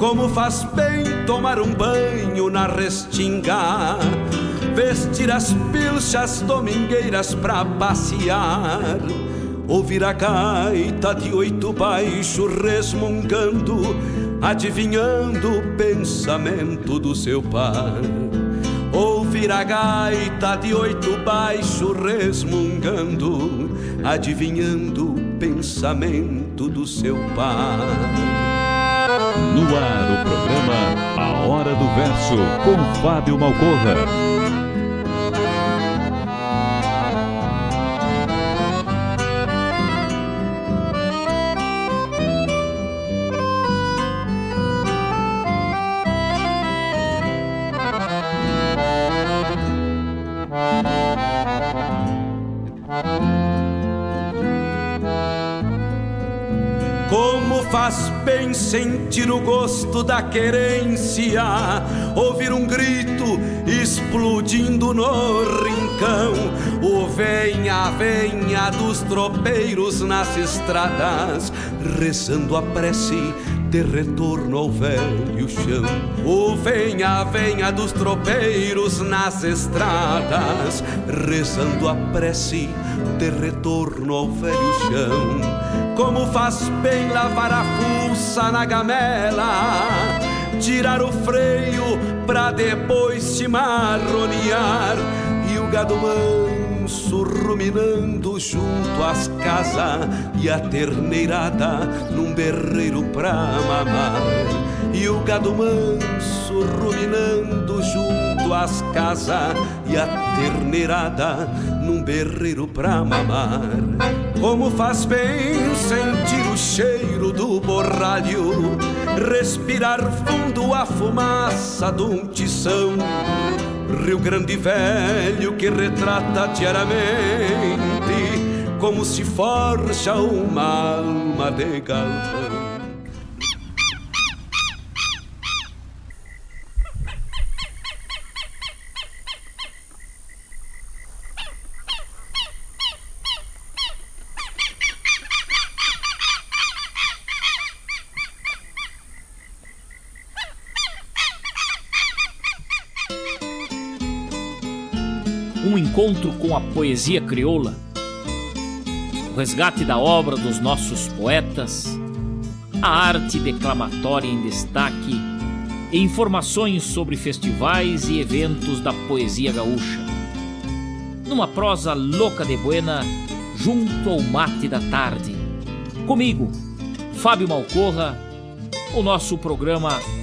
Como faz bem tomar um banho na restinga, vestir as pilchas domingueiras pra passear, ouvir a gaita de oito baixo resmungando, adivinhando o pensamento do seu par. Ouvir a gaita de oito baixo resmungando, adivinhando o pensamento do seu par. No ar, o programa A Hora do Verso, com Fábio Malcorra. Sentir o gosto da querência, ouvir um grito explodindo no rincão, o venha, venha dos tropeiros nas estradas, rezando a prece de retorno ao velho chão. O venha, venha dos tropeiros nas estradas, rezando a prece de retorno ao velho chão. Como faz bem lavar a fuça na gamela, tirar o freio pra depois se marronear. E o gado manso ruminando junto às casas e a terneirada num berreiro pra mamar. E o gado manso ruminando junto às casas e a terneirada num berreiro pra mamar. Como faz bem sentir o cheiro do borralho, respirar fundo a fumaça de um tição. Rio Grande Velho que retrata diariamente como se forja uma alma de galpão. Encontro com a poesia crioula, o resgate da obra dos nossos poetas, a arte declamatória em destaque e informações sobre festivais e eventos da poesia gaúcha. Numa prosa louca de buena, junto ao mate da tarde. Comigo, Fábio Malcorra, o nosso programa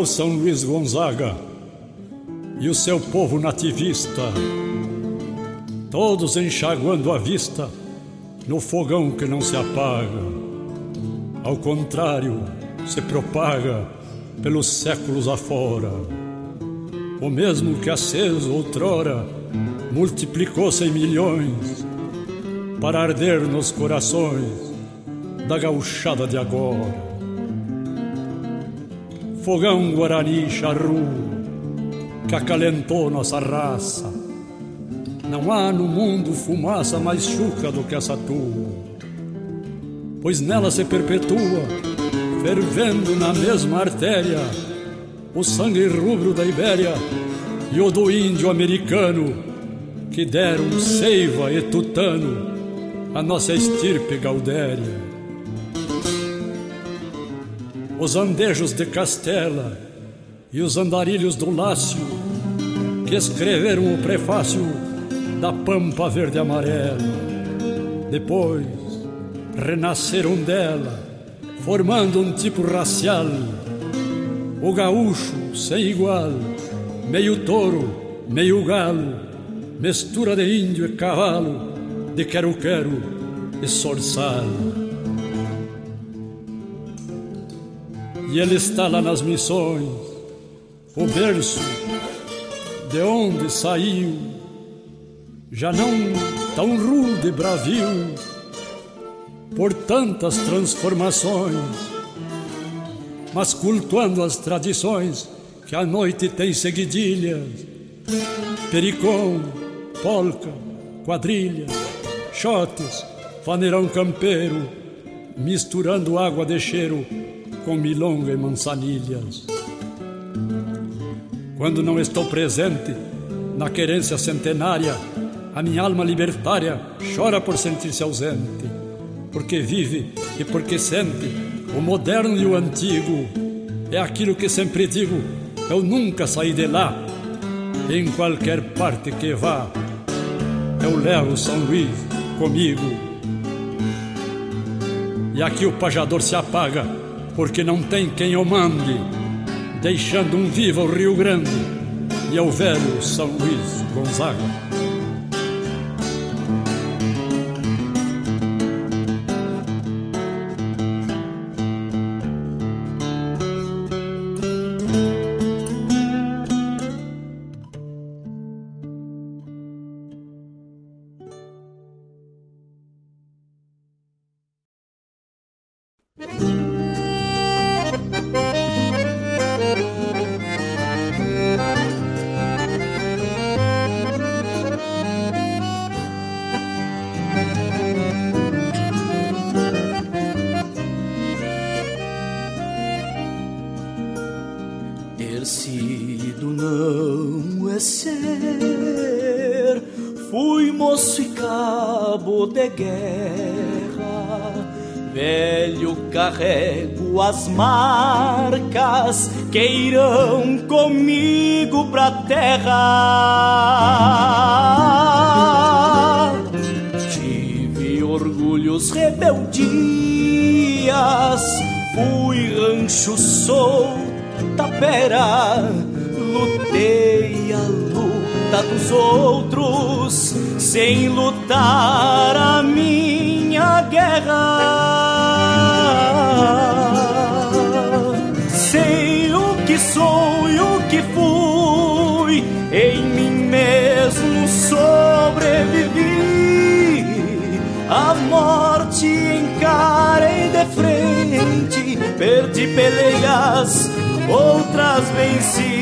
O São Luís Gonzaga e o seu povo nativista, todos enxaguando a vista no fogão que não se apaga. Ao contrário, se propaga pelos séculos afora. O mesmo que aceso outrora multiplicou-se em milhões para arder nos corações da gauchada de agora fogão guarani charru que acalentou nossa raça. Não há no mundo fumaça mais chuca do que essa tua, pois nela se perpetua, fervendo na mesma artéria, o sangue rubro da Ibéria e o do índio americano, que deram seiva e tutano a nossa estirpe gaudéria os andejos de Castela e os andarilhos do Lácio, que escreveram o prefácio da Pampa Verde Amarela. Depois renasceram dela, formando um tipo racial, o gaúcho sem igual, meio touro, meio galo, mistura de índio e cavalo, de quero-quero e sorçal. E ele está lá nas missões, o berço de onde saiu, já não tão rude e bravio, por tantas transformações, mas cultuando as tradições que a noite tem seguidilhas, pericom, polca, quadrilha, chotes, faneirão campeiro, misturando água de cheiro com milonga e manzanilhas. Quando não estou presente na querência centenária, a minha alma libertária chora por sentir-se ausente, porque vive e porque sente o moderno e o antigo. É aquilo que sempre digo, eu nunca saí de lá. Em qualquer parte que vá, eu levo São Luís comigo. E aqui o pajador se apaga porque não tem quem o mande, deixando um vivo o Rio Grande e ao velho São Luís Gonzaga. As marcas que irão comigo pra terra. Tive orgulhos, rebeldias, fui rancho, sou tapera, lutei a luta dos outros sem lutar frente, perdi peleias, outras venci.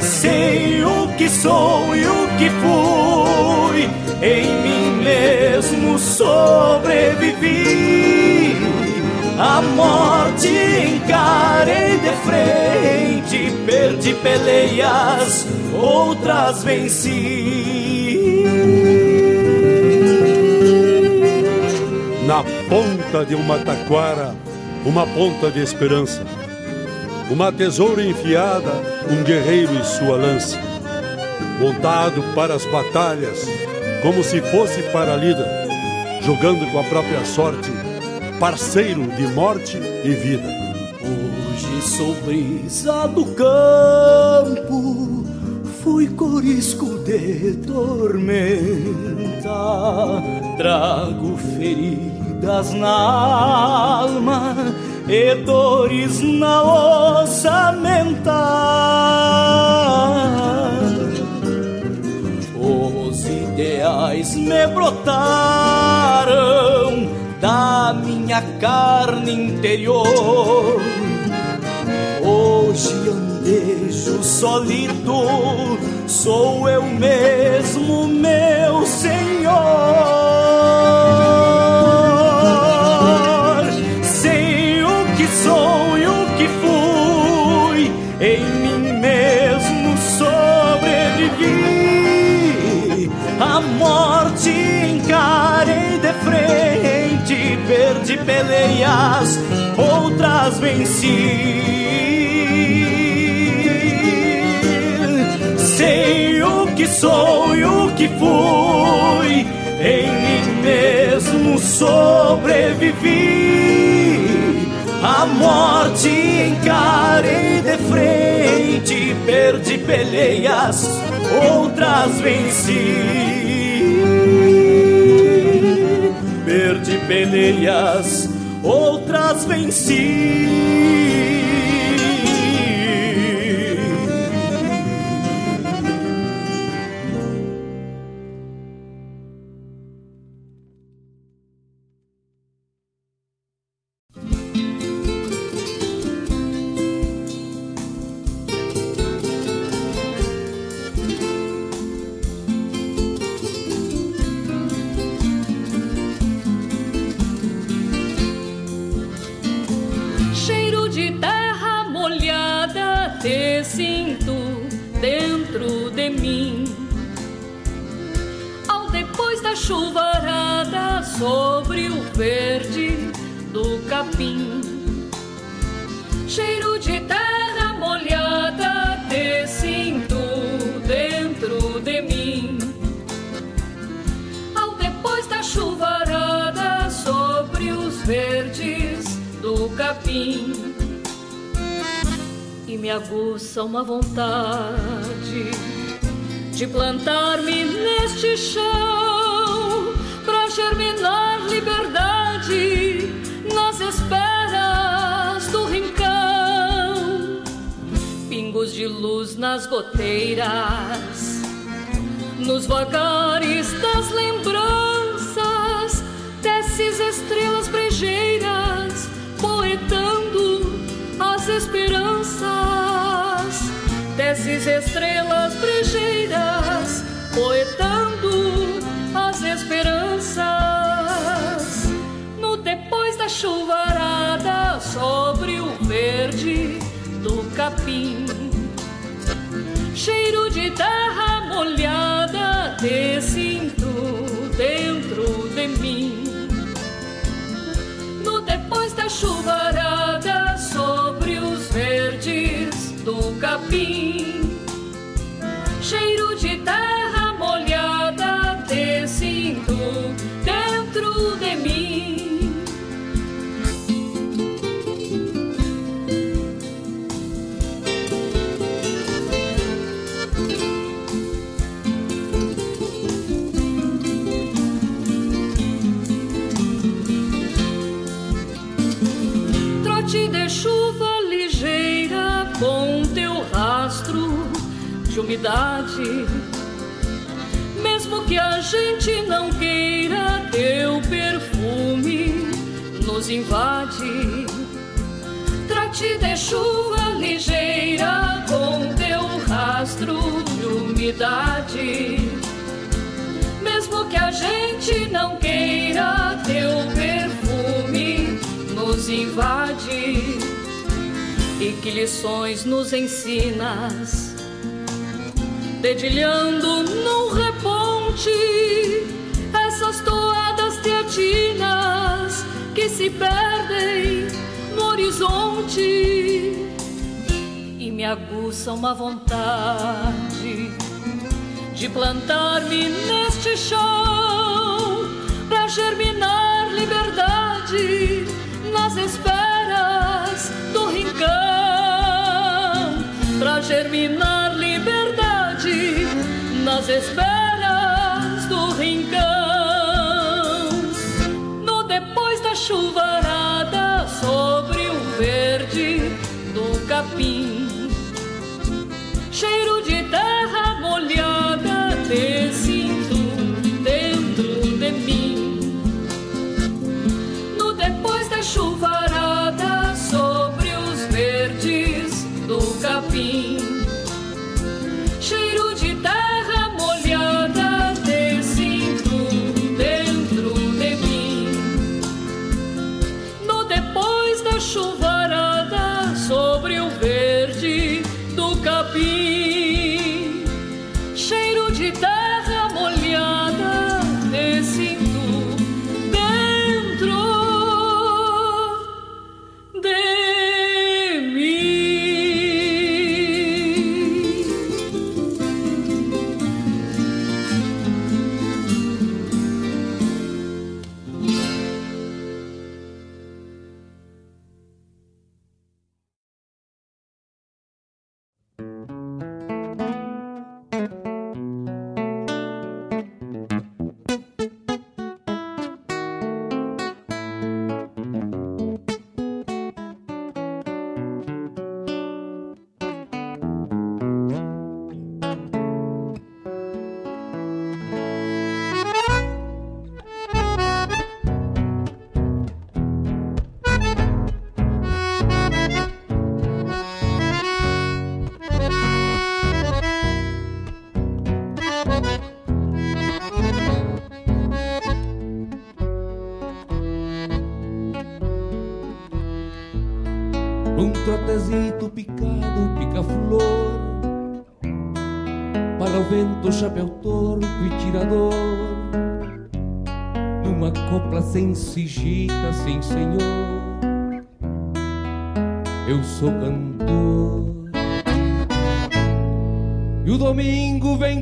Sei o que sou e o que fui, em mim mesmo sobrevivi. A morte encarei de frente, perdi peleias, outras venci. Na ponta de uma taquara, uma ponta de esperança. Uma tesoura enfiada, um guerreiro e sua lança. Montado para as batalhas, como se fosse para a lida, jogando com a própria sorte, parceiro de morte e vida. Hoje sou brisa do campo, fui corisco de tormenta, trago feridas na alma e dores na ossamenta. Os ideais me brotaram da minha carne interior. Hoje andejo solito, sou eu mesmo, meu Senhor. Perdi peleias, outras venci. Sei o que sou e o que fui, em mim mesmo sobrevivi. A morte encarei de frente, perdi peleias, outras venci. Perdi peleias, outras venci. Dedilhando num reponte essas toadas teatinas que se perdem no horizonte e me aguça uma vontade de plantar-me neste chão para germinar liberdade nas esperas do rincão para germinar nas esperas do rincão. No depois da chuvarada sobre o verde do capim,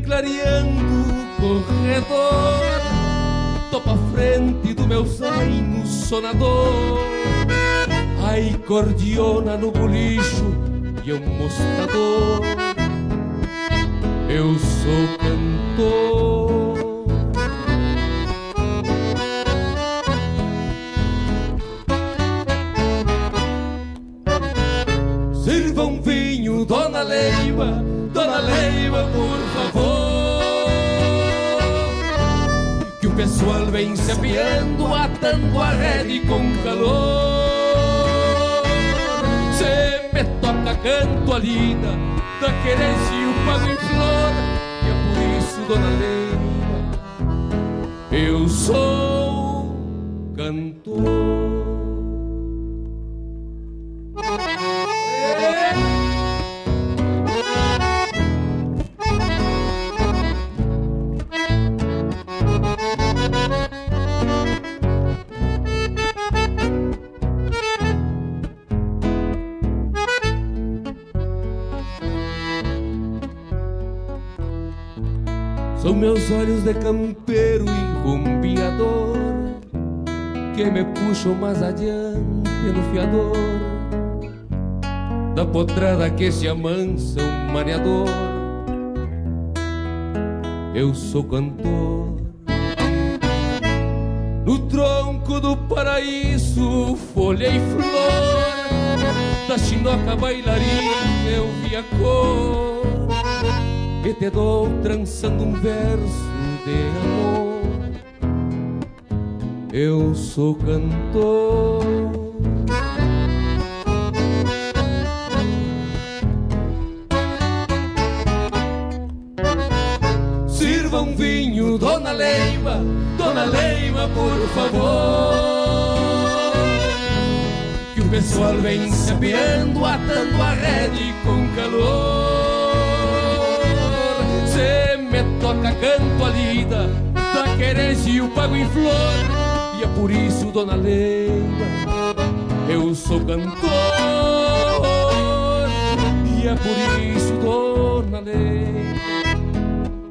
clareando o corredor. Topa a frente do meu zaino sonador. Ai, cordiona no bolicho e um mostrador. Eu sou cantor. Vem se apiando, atando a rede com calor. Se me toca canto a lida da querência e o pago em flor, e é por isso, dona Leila, eu sou de campeiro e rumbiador que me puxam mais adiante no fiador da potrada que se amansa um mareador. Eu sou cantor no tronco do paraíso, folha e flor da chinoca bailarina eu vi a cor que te dou trançando um verso Eu sou cantor. Sirva um vinho, dona Leima, dona Leima, por favor. Que o pessoal vem se apeando, atando a rede com calor canto a lida da querência e o pago em flor. E é por isso, dona Leila, eu sou cantor. E é por isso, dona Leila,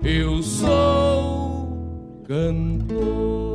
eu sou cantor.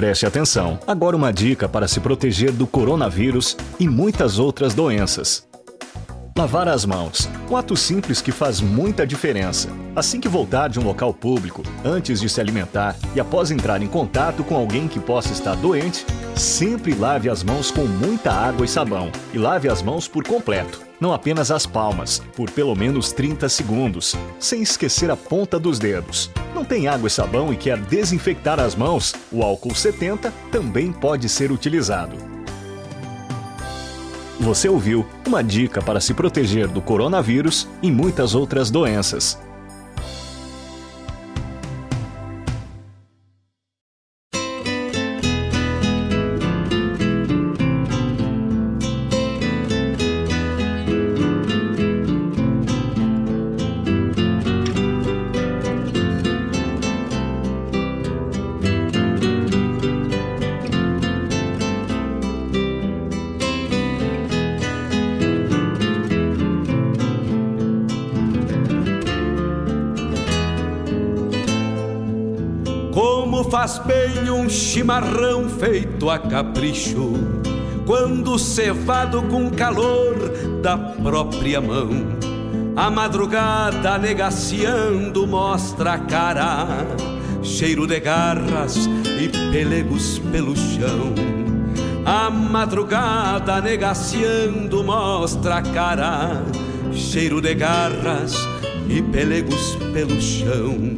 Preste atenção. Agora uma dica para se proteger do coronavírus e muitas outras doenças. Lavar as mãos. Um ato simples que faz muita diferença. Assim que voltar de um local público, antes de se alimentar e após entrar em contato com alguém que possa estar doente, sempre lave as mãos com muita água e sabão. E lave as mãos por completo, não apenas as palmas, por pelo menos 30 segundos, sem esquecer a ponta dos dedos. Não tem água e sabão e quer desinfectar as mãos? O álcool 70 também pode ser utilizado. Você ouviu uma dica para se proteger do coronavírus e muitas outras doenças. A capricho, quando cevado com calor da própria mão. A madrugada negaciando mostra a cara, cheiro de garras e pelegos pelo chão. A madrugada negaciando mostra a cara, cheiro de garras e pelegos pelo chão.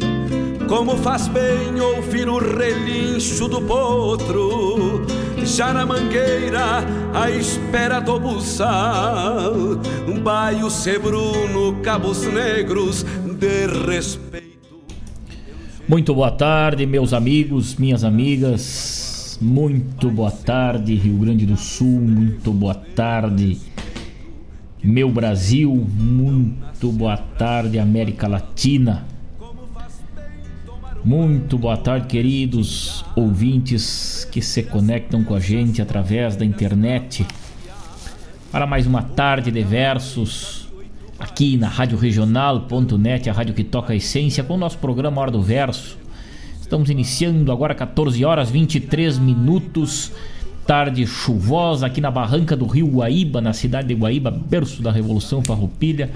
Como faz bem ouvir o relincho do potro, já na mangueira, à espera do buçal. Um baio sebruno, cabos negros, de respeito. Muito boa tarde, meus amigos, minhas amigas. Muito boa tarde, Rio Grande do Sul. Muito boa tarde, meu Brasil. Muito boa tarde, América Latina. Muito boa tarde, queridos ouvintes que se conectam com a gente através da internet para mais uma tarde de versos aqui na Rádio Regional.net, a rádio que toca a essência, com o nosso programa Hora do Verso. Estamos iniciando agora 14 horas 23 minutos, tarde chuvosa aqui na barranca do Rio Guaíba, na cidade de Guaíba, berço da Revolução Farroupilha.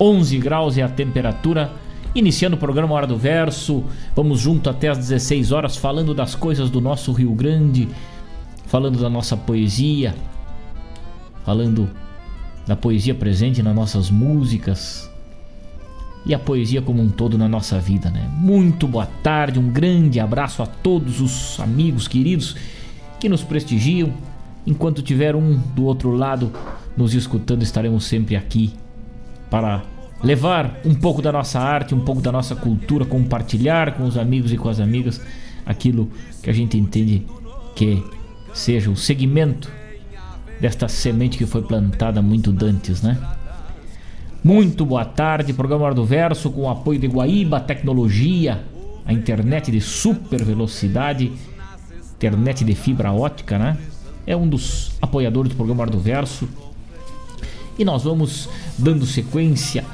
11 graus é a temperatura Iniciando o programa Hora do Verso, vamos junto até às 16 horas falando das coisas do nosso Rio Grande, falando da nossa poesia, falando da poesia presente nas nossas músicas e a poesia como um todo na nossa vida, né? Muito boa tarde, um grande abraço a todos os amigos queridos que nos prestigiam. Enquanto tiver um do outro lado nos escutando, estaremos sempre aqui para levar um pouco da nossa arte, um pouco da nossa cultura, compartilhar com os amigos e com as amigas aquilo que a gente entende que seja o segmento desta semente que foi plantada muito dantes, né? Muito boa tarde, programa Hora do Verso com o apoio de Guaíba Tecnologia, a internet de super velocidade, internet de fibra ótica, né? É um dos apoiadores do programa Hora do Verso. E nós vamos dando sequência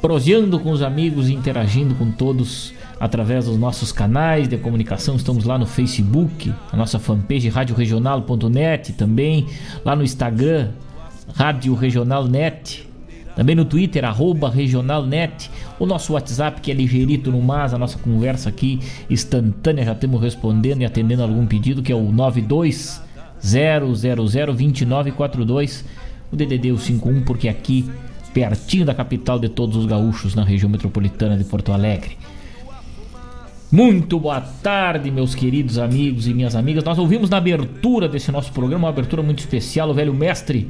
proseando com os amigos interagindo com todos através dos nossos canais de comunicação. Estamos lá no Facebook, a nossa fanpage radioregional.net, também lá no Instagram, Rádio também no Twitter, arroba regionalnet, o nosso WhatsApp que é ligeirito no mas, a nossa conversa aqui instantânea, já estamos respondendo e atendendo algum pedido, que é o 92 2942, o DDD o 51, porque aqui pertinho da capital de todos os gaúchos na região metropolitana de Porto Alegre. Muito boa tarde, meus queridos amigos e minhas amigas. Nós ouvimos na abertura desse nosso programa, uma abertura muito especial, o velho mestre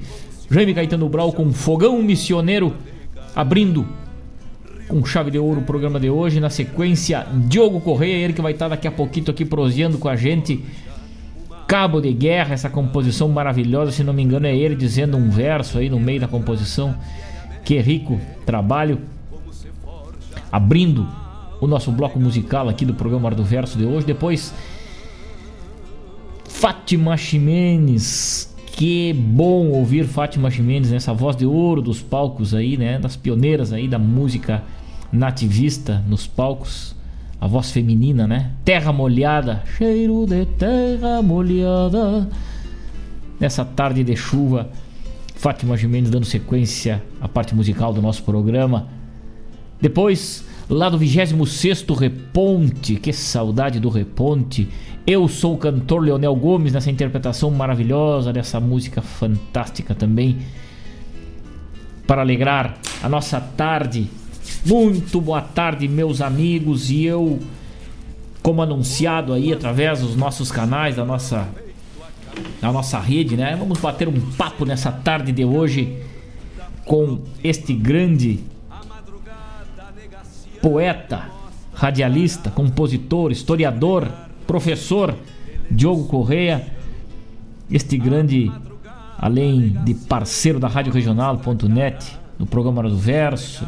Jaime Caetano Brau com Fogão Missioneiro, abrindo com chave de ouro o programa de hoje. Na sequência, Diogo Correia, ele que vai estar daqui a pouquinho aqui proseando com a gente. Cabo de Guerra, essa composição maravilhosa, se não me engano, é ele dizendo um verso aí no meio da composição. Que rico trabalho. abrindo o nosso bloco musical aqui do programa Hora do Verso de hoje. Depois, Fátima Ximenes. Que bom ouvir Fátima Ximenes nessa voz de ouro dos palcos aí, né? Das pioneiras aí da música nativista nos palcos. A voz feminina, né? Terra molhada, cheiro de terra molhada. Nessa tarde de chuva, Fátima Ximenes dando sequência à parte musical do nosso programa. Depois, lá do 26 Reponte, que saudade do Reponte. Eu sou o cantor Leonel Gomes nessa interpretação maravilhosa dessa música fantástica também. Para alegrar a nossa tarde. Muito boa tarde, meus amigos, e eu, como anunciado aí através dos nossos canais, da nossa, da nossa rede, né? Vamos bater um papo nessa tarde de hoje com este grande poeta, radialista, compositor, historiador, professor Diogo Correia, este grande, além de parceiro da Rádio Regional.net, no programa do Verso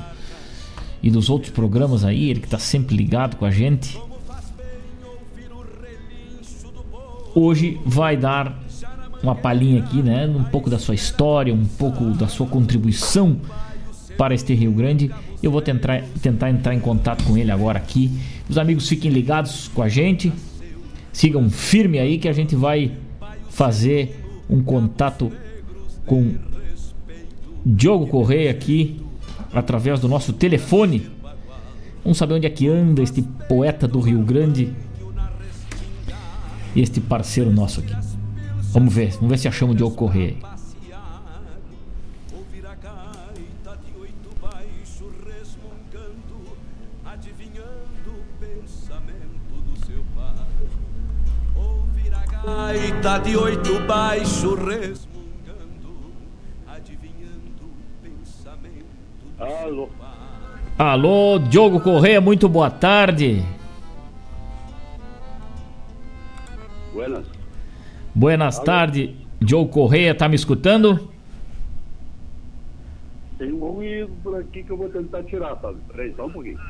e dos outros programas aí, ele que está sempre ligado com a gente. Hoje vai dar uma palhinha aqui, né? Um pouco da sua história, um pouco da sua contribuição para este Rio Grande eu vou tentar, tentar entrar em contato com ele agora aqui. Os amigos fiquem ligados com a gente. Sigam firme aí que a gente vai fazer um contato com Diogo Correia aqui através do nosso telefone. Vamos saber onde é que anda este poeta do Rio Grande este parceiro nosso aqui. Vamos ver, vamos ver se achamos o Diogo Correia. gaita de oito baixo resmungando, adivinhando o pensamento do Alô. Alô, Diogo Correia, muito boa tarde. Buenas. Buenas tardes, Diogo Correia, tá me escutando? Tem um ruído por aqui que eu vou tentar tirar, Fábio. Peraí, só um pouquinho.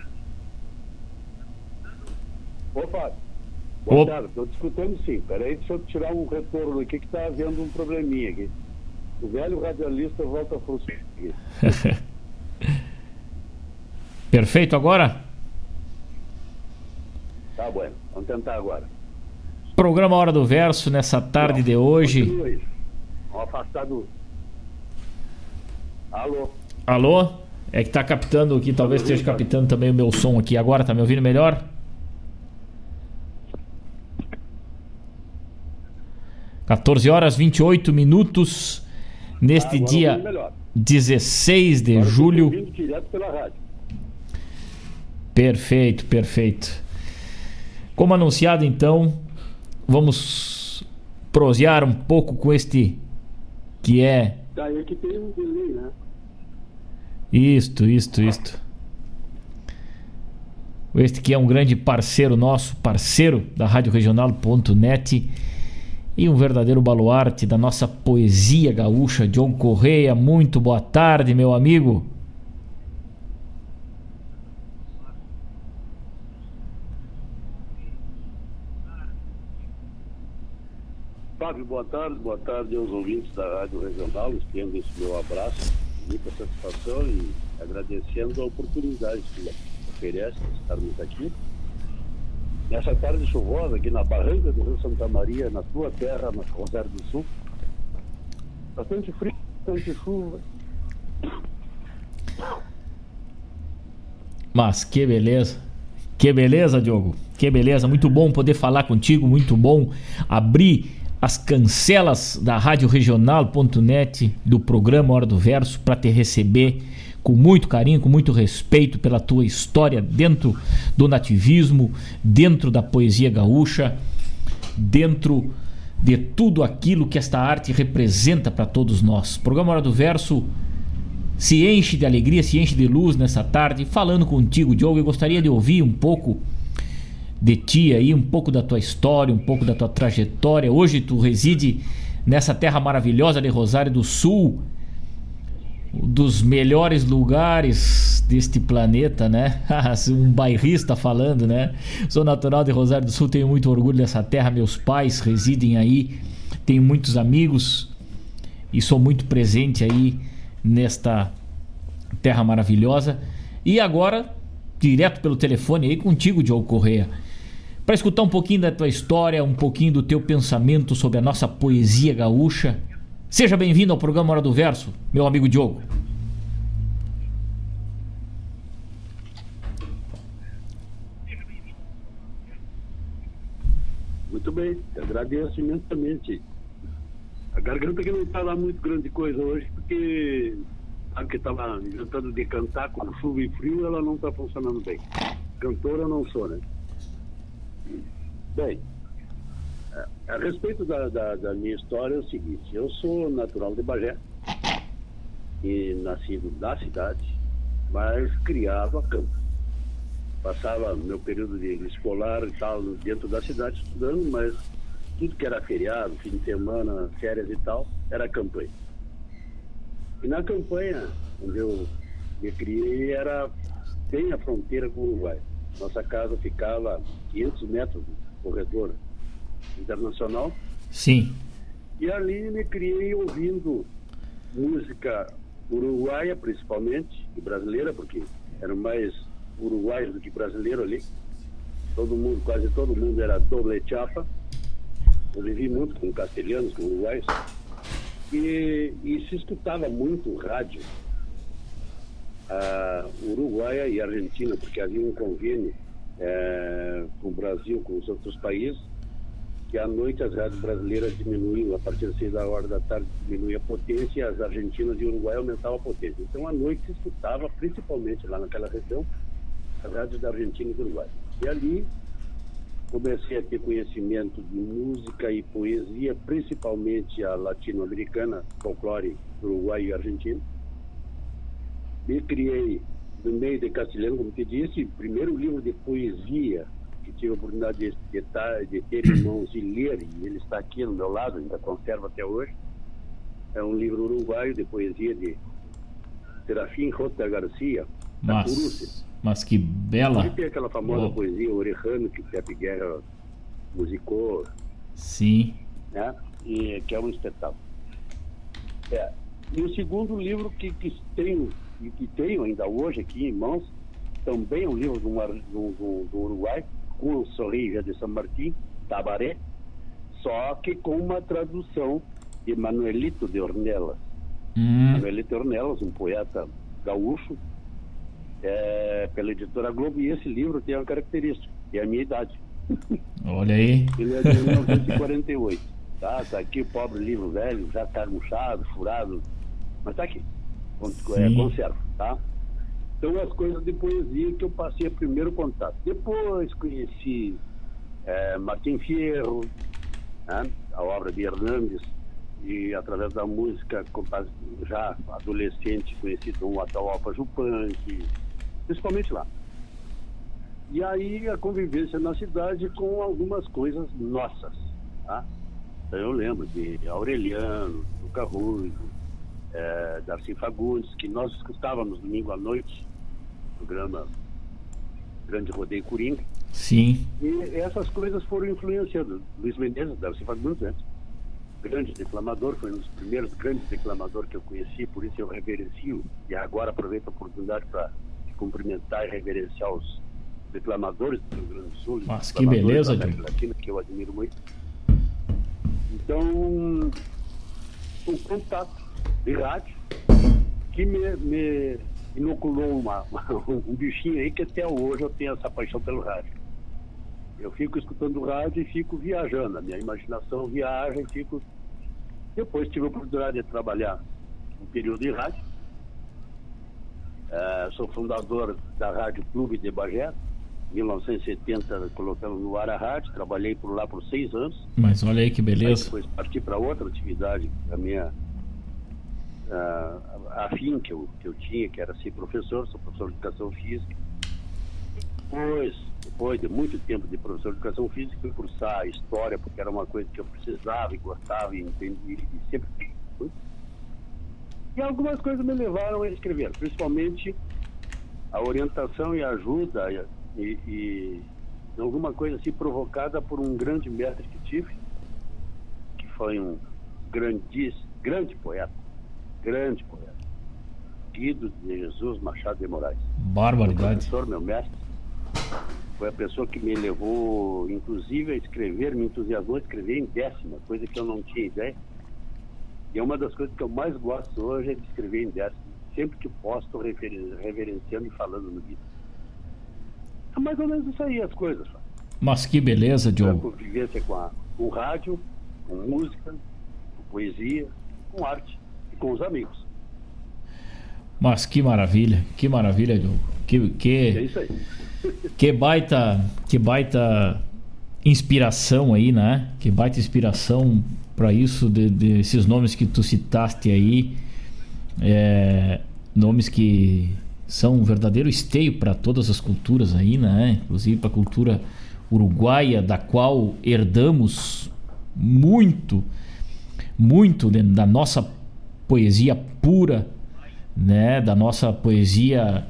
Ô, Fábio. Boa tarde, estou te escutando sim. Peraí, deixa eu tirar um retorno aqui que está havendo um probleminha aqui. O velho radialista volta a funcionar. Perfeito agora? Tá bom, vamos tentar agora. Programa Hora do Verso nessa tarde Não, de hoje. Vamos afastar do. Alô? Alô? É que tá captando aqui, talvez esteja captando também o meu som aqui. Agora tá me ouvindo melhor? 14 horas 28 minutos neste ah, dia 16 de Agora julho. Perfeito, perfeito. Como anunciado, então, vamos prosear um pouco com este que é. Daí que tem um delay, né? Isto, isto, isto. Este que é um grande parceiro nosso, parceiro da Rádio Regional.net e um verdadeiro baluarte da nossa poesia gaúcha, John Correia. Muito boa tarde, meu amigo. Boa tarde, boa tarde aos ouvintes da Rádio Regional. Estendo esse meu abraço, muita satisfação e agradecendo a oportunidade que oferece estarmos aqui nessa tarde chuvosa aqui na barranca do Rio Santa Maria, na tua terra, na Rosário do Sul. Bastante frio, bastante chuva. Mas que beleza. Que beleza, Diogo. Que beleza. Muito bom poder falar contigo. Muito bom abrir as cancelas da Rádio Regional.net do programa Hora do Verso para te receber com muito carinho, com muito respeito pela tua história dentro do nativismo, dentro da poesia gaúcha, dentro de tudo aquilo que esta arte representa para todos nós. O programa Hora do Verso se enche de alegria, se enche de luz nessa tarde, falando contigo, Diogo. Eu gostaria de ouvir um pouco de ti aí, um pouco da tua história, um pouco da tua trajetória. Hoje tu reside nessa terra maravilhosa de Rosário do Sul dos melhores lugares deste planeta, né? um bairrista falando, né? Sou natural de Rosário do Sul, tenho muito orgulho dessa terra, meus pais residem aí, tenho muitos amigos e sou muito presente aí nesta terra maravilhosa. E agora, direto pelo telefone aí contigo, Diogo Correia, para escutar um pouquinho da tua história, um pouquinho do teu pensamento sobre a nossa poesia gaúcha. Seja bem-vindo ao programa Hora do Verso, meu amigo Diogo. Muito bem, agradeço imensamente. A garganta que não está lá muito grande coisa hoje, porque sabe que estava inventando de cantar com chuva e frio, ela não está funcionando bem. Cantora não sou, né? Bem, a respeito da, da, da, minha história é o seguinte, eu sou natural de Bagé e nascido da cidade, mas criado a campo. Passava meu período de escolar e tal dentro da cidade estudando, mas tudo que era feriado, fim de semana, férias e tal, era campanha. E na campanha, onde eu me criei, era bem a fronteira com o Uruguai. Nossa casa ficava 500 metros do corredor internacional. Sim. E ali me criei ouvindo música uruguaia, principalmente, e brasileira, porque eram mais uruguaios do que brasileiro ali. Todo mundo, quase todo mundo era doble chapa. Eu vivi muito com castelhanos, com uruguaios. E, e se escutava muito rádio uh, uruguaia e argentina, porque havia um convênio uh, com o Brasil, com os outros países, que à noite as rádios brasileiras diminuíam, a partir das seis da hora da tarde diminuía a potência e as argentinas e Uruguai aumentavam a potência. Então à noite se escutava, principalmente lá naquela região, as rádios da Argentina e do Uruguai. E ali comecei a ter conhecimento de música e poesia, principalmente a latino-americana, folclore uruguai e argentino. Me criei no meio de castelhano, como te disse, primeiro livro de poesia que tive a oportunidade de, de, de ter em mãos e ler, e ele está aqui ao meu lado, ainda conservo até hoje. É um livro uruguaio de poesia de Serafim Rota Garcia, da Mas... Mas que bela. E tem aquela famosa oh. poesia Orejano que Pepe Guerra musicou. Sim. Né? E, que é um espetáculo. É. E o segundo livro que, que tenho, e que tenho ainda hoje aqui em mãos, também um livro do, do, do, Uruguai, com o Sorrija de São Martim, Tabaré, só que com uma tradução de Manuelito de Ornelas. Hum. Manuelito de Ornelas, um poeta gaúcho, é, pela editora Globo, e esse livro tem uma característica, é a minha idade. Olha aí. Ele é de 1948. Tá, tá aqui o pobre livro velho, já tá murchado, furado, mas tá aqui. É, conserva, tá? Então as coisas de poesia que eu passei a primeiro contato. Depois conheci é, Martim Fierro, né, a obra de Hernandes, e através da música, já adolescente, conheci Dom Atahualpa Jupanqui, principalmente lá. E aí a convivência na cidade com algumas coisas nossas. Tá? Então eu lembro de Aureliano, Luca Ruivo, é, Darcy Fagundes, que nós escutávamos domingo à noite, programa Grande Rodeio Coringa. Sim. E essas coisas foram influenciando. Luiz Menezes, Darcy Fagundes, né? grande declamador, foi um dos primeiros grandes declamadores que eu conheci, por isso eu reverencio e agora aproveito a oportunidade para cumprimentar e reverenciar os declamadores do Rio Grande do Sul. Mas que beleza, da Latina, que eu admiro muito. Então, um contato de rádio que me, me inoculou uma, um bichinho aí que até hoje eu tenho essa paixão pelo rádio. Eu fico escutando rádio e fico viajando, a minha imaginação viaja e fico. Depois tive a oportunidade de trabalhar um período de rádio Uh, sou fundador da Rádio Clube de Bagé. Em 1970 colocamos no ar a rádio, trabalhei por lá por seis anos. Mas olha aí que beleza. Aí depois parti para outra atividade, a minha uh, a fim que eu, que eu tinha, que era ser professor, sou professor de educação física. Depois, depois de muito tempo de professor de educação física, fui cursar história, porque era uma coisa que eu precisava e gostava e entendia e sempre E algumas coisas me levaram a escrever, principalmente a orientação e ajuda e, e alguma coisa assim provocada por um grande mestre que tive, que foi um grandíssimo, grande poeta, grande poeta, Guido de Jesus Machado de Moraes. Barbaridade. Meu professor, meu mestre, foi a pessoa que me levou, inclusive, a escrever, me entusiasmou a escrever em décima, coisa que eu não tinha ideia. E é uma das coisas que eu mais gosto hoje é de escrever em décima. Sempre que posso, reverenciando e falando no guia. É mais ou menos isso aí as coisas. Mas que beleza, Diogo. A convivência com, a, com rádio, com música, com poesia, com arte com os amigos. Mas que maravilha, que maravilha, Diogo. Que, que, é isso aí. que baita, que baita inspiração aí, né? Que baita inspiração para isso, desses de, nomes que tu citaste aí. É, nomes que são um verdadeiro esteio para todas as culturas aí, né? Inclusive para a cultura uruguaia, da qual herdamos muito, muito da nossa poesia pura, né? Da nossa poesia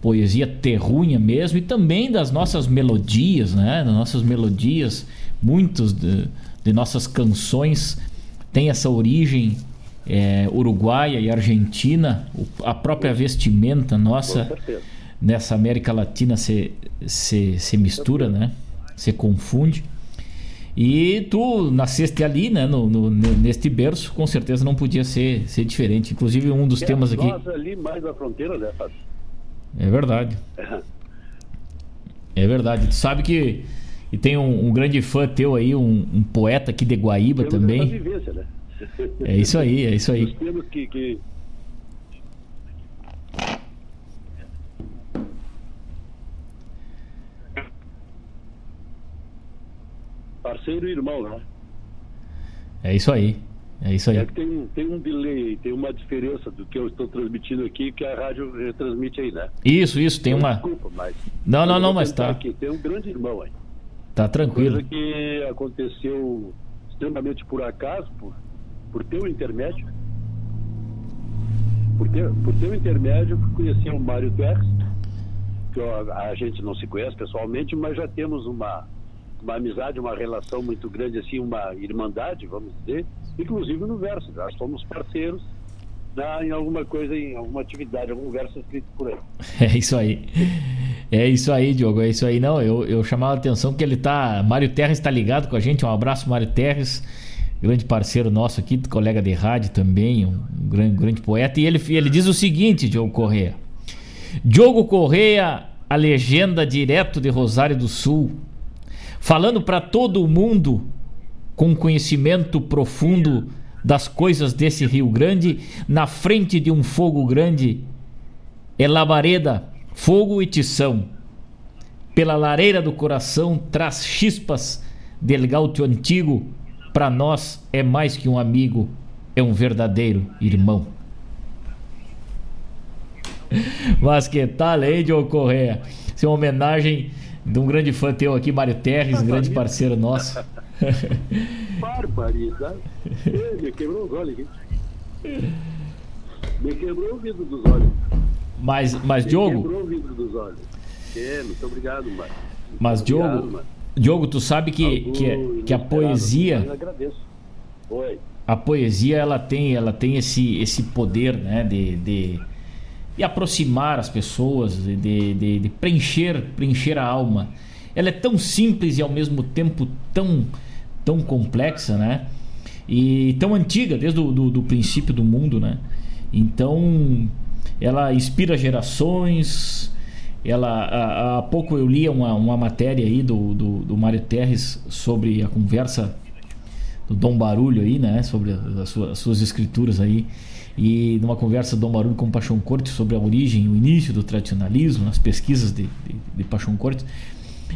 poesia terrunha mesmo e também das nossas melodias, né? Das nossas melodias, muitos de, de nossas canções têm essa origem é, uruguaia e argentina, a própria vestimenta nossa nessa América Latina se, se, se mistura, né? Se confunde. E tu nasceste ali, né? No, no, neste berço, com certeza não podia ser, ser diferente. Inclusive, um dos é temas aqui. Ali mais na fronteira, né, Fábio? É verdade. É verdade. Tu sabe que e tem um, um grande fã teu aí, um, um poeta aqui de Guaíba Temos também. Vivência, né? É isso aí, é isso aí. Nós temos que, que... Parceiro e irmão, né? É isso aí. É isso aí. É que tem, tem um delay, tem uma diferença do que eu estou transmitindo aqui que a rádio retransmite aí, né? Isso, isso, tem uma. Desculpa, mas. Não, não, não, mas tá. Aqui, tem um grande irmão aí. Tá tranquilo. Coisa que aconteceu extremamente por acaso, por, por teu intermédio. Por teu, por teu intermédio, conheci o Mário Tex, que a, a gente não se conhece pessoalmente, mas já temos uma, uma amizade, uma relação muito grande, assim, uma irmandade, vamos dizer inclusive no verso. Nós somos parceiros na, em alguma coisa, em alguma atividade, algum verso escrito por aí. É isso aí. É isso aí, Diogo. É isso aí. Não, eu, eu chamava a atenção que ele tá. Mário Terres está ligado com a gente. Um abraço, Mário Terres. Grande parceiro nosso aqui, colega de rádio também, um grande, grande poeta. E ele, ele diz o seguinte, Diogo Correia. Diogo Correia, a legenda direto de Rosário do Sul, falando para todo mundo com conhecimento profundo das coisas desse Rio Grande, na frente de um fogo grande, é labareda, fogo e tição. Pela lareira do coração traz chispas del gaúcho antigo, para nós é mais que um amigo, é um verdadeiro irmão. Mas que tal, hein, Diogo Correia? Isso é uma homenagem de um grande fã teu aqui, Mário Terres, grande parceiro nosso. Barbaridade. Me quebrou os olhos aqui. Me quebrou o vidro dos olhos. Mas, mas Me Diogo. quebrou o vidro dos olhos. É, muito obrigado, Mário. Mas, muito Diogo, obrigado, Diogo, tu sabe que, que, que a poesia. Eu agradeço. Oi. A poesia ela tem, ela tem esse, esse poder né, de, de, de aproximar as pessoas, de, de, de preencher, preencher a alma. Ela é tão simples e ao mesmo tempo tão tão complexa, né? E tão antiga, desde o do, do princípio do mundo, né? Então, ela inspira gerações. Ela, há, pouco eu li uma, uma matéria aí do, do, do Mário Terres sobre a conversa do Dom Barulho aí, né? Sobre as suas, as suas escrituras aí. E numa conversa do Dom Barulho com Paixão Corte sobre a origem, o início do tradicionalismo, nas pesquisas de, de, de Paixão Corte,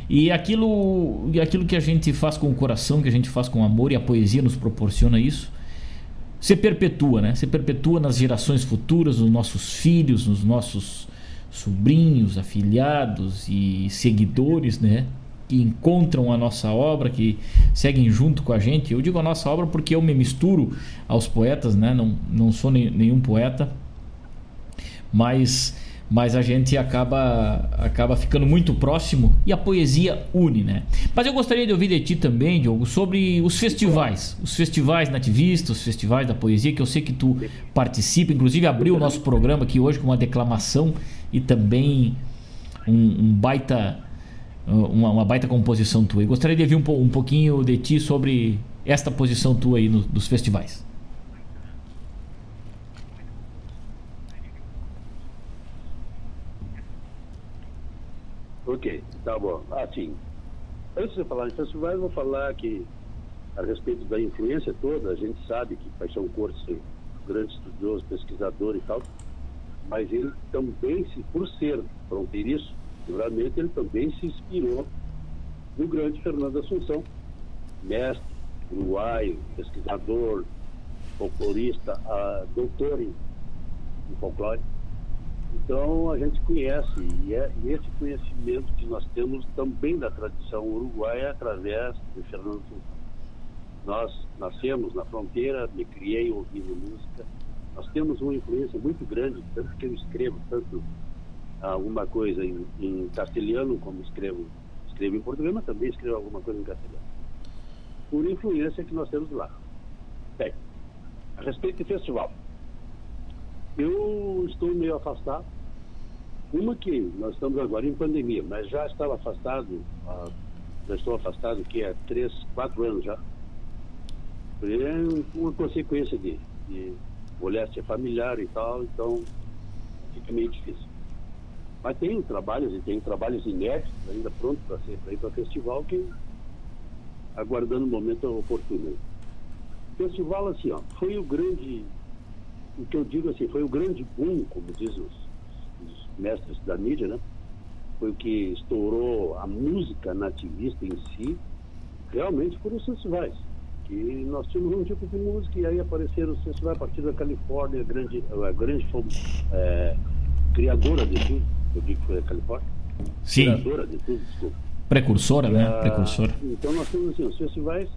e aquilo, aquilo que a gente faz com o coração, que a gente faz com amor e a poesia nos proporciona isso, se perpetua, né? Se perpetua nas gerações futuras, nos nossos filhos, nos nossos sobrinhos, afilhados e seguidores, né? Que encontram a nossa obra, que seguem junto com a gente. Eu digo a nossa obra porque eu me misturo aos poetas, né? Não, não sou nem, nenhum poeta, mas mas a gente acaba acaba ficando muito próximo e a poesia une, né? Mas eu gostaria de ouvir de ti também, Diogo, sobre os festivais, os festivais nativistas, os festivais da poesia, que eu sei que tu participa, inclusive abriu o nosso programa aqui hoje com uma declamação e também um, um baita uma, uma, baita composição tua. Eu gostaria de ouvir um, um pouquinho de ti sobre esta posição tua aí no, dos festivais. Ok, tá bom. Ah, sim. Antes de falar em festivais, vou falar que, a respeito da influência toda, a gente sabe que Paixão Cortes é um grande estudioso, pesquisador e tal, mas ele também, se, por ser fronteiriço, seguramente ele também se inspirou no grande Fernando Assunção, mestre, uruguaio, pesquisador, folclorista, uh, doutor em, folclore. Então a gente conhece, e, é, esse conhecimento que nós temos também da tradição uruguaia através de Fernando Assunção. Nós nascemos na fronteira, me criei ouvindo música. Nós temos uma influência muito grande, tanto que eu escrevo, tanto alguma coisa em, em castelhano, como escrevo, escrevo em português, mas também escrevo alguma coisa em castelhano. Por influência que nós temos lá. Bem, a respeito do festival. Eu estou meio afastado. Uma que nós estamos agora em pandemia, mas já estava afastado, já estou afastado aqui há três, quatro anos já. É uma consequência de, de moléstia familiar e tal, então fica meio difícil. Mas tem trabalhos, e tem trabalhos inéditos ainda prontos para ser para ir para o festival, que aguardando o momento oportuno. Festival, assim, ó, foi o grande o que eu digo assim, foi o grande boom, como dizem os, os mestres da mídia, né? Foi o que estourou a música nativista em si, realmente foram os festivais. Que nós tínhamos um tipo de música e aí apareceram os festivais a partir da Califórnia, a grande, a grande é, criadora de tudo, eu digo que foi a Califórnia. Sim. Criadora de tudo, desculpa. Precursora, né? Ah, Precursora. Então nós temos assim, os festivais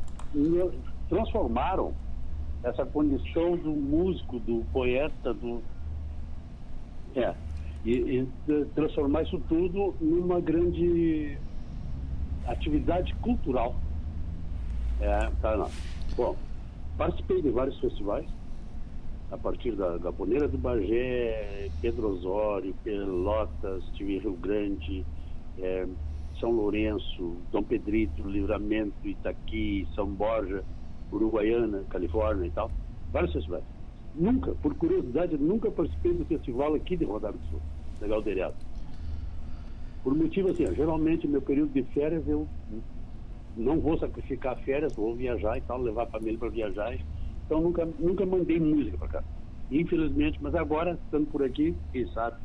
transformaram essa condição do músico, do poeta, do. É. E, e transformar isso tudo numa grande atividade cultural. É, tá, não. Bom, participei de vários festivais, a partir da Gaponeira do Bagé, Pedro Osório, Pelotas, tive Rio Grande, é, São Lourenço, Dom Pedrito, Livramento, Itaqui, São Borja Uruguaiana, Califórnia e tal, vários festivais. Nunca, por curiosidade, nunca participei do festival aqui de Rodário do Sul, da Galderiado. Por motivo assim, geralmente meu período de férias eu não vou sacrificar férias, vou viajar e tal, levar a família para viajar. Então nunca, nunca mandei música para cá. Infelizmente, mas agora, estando por aqui, quem sabe,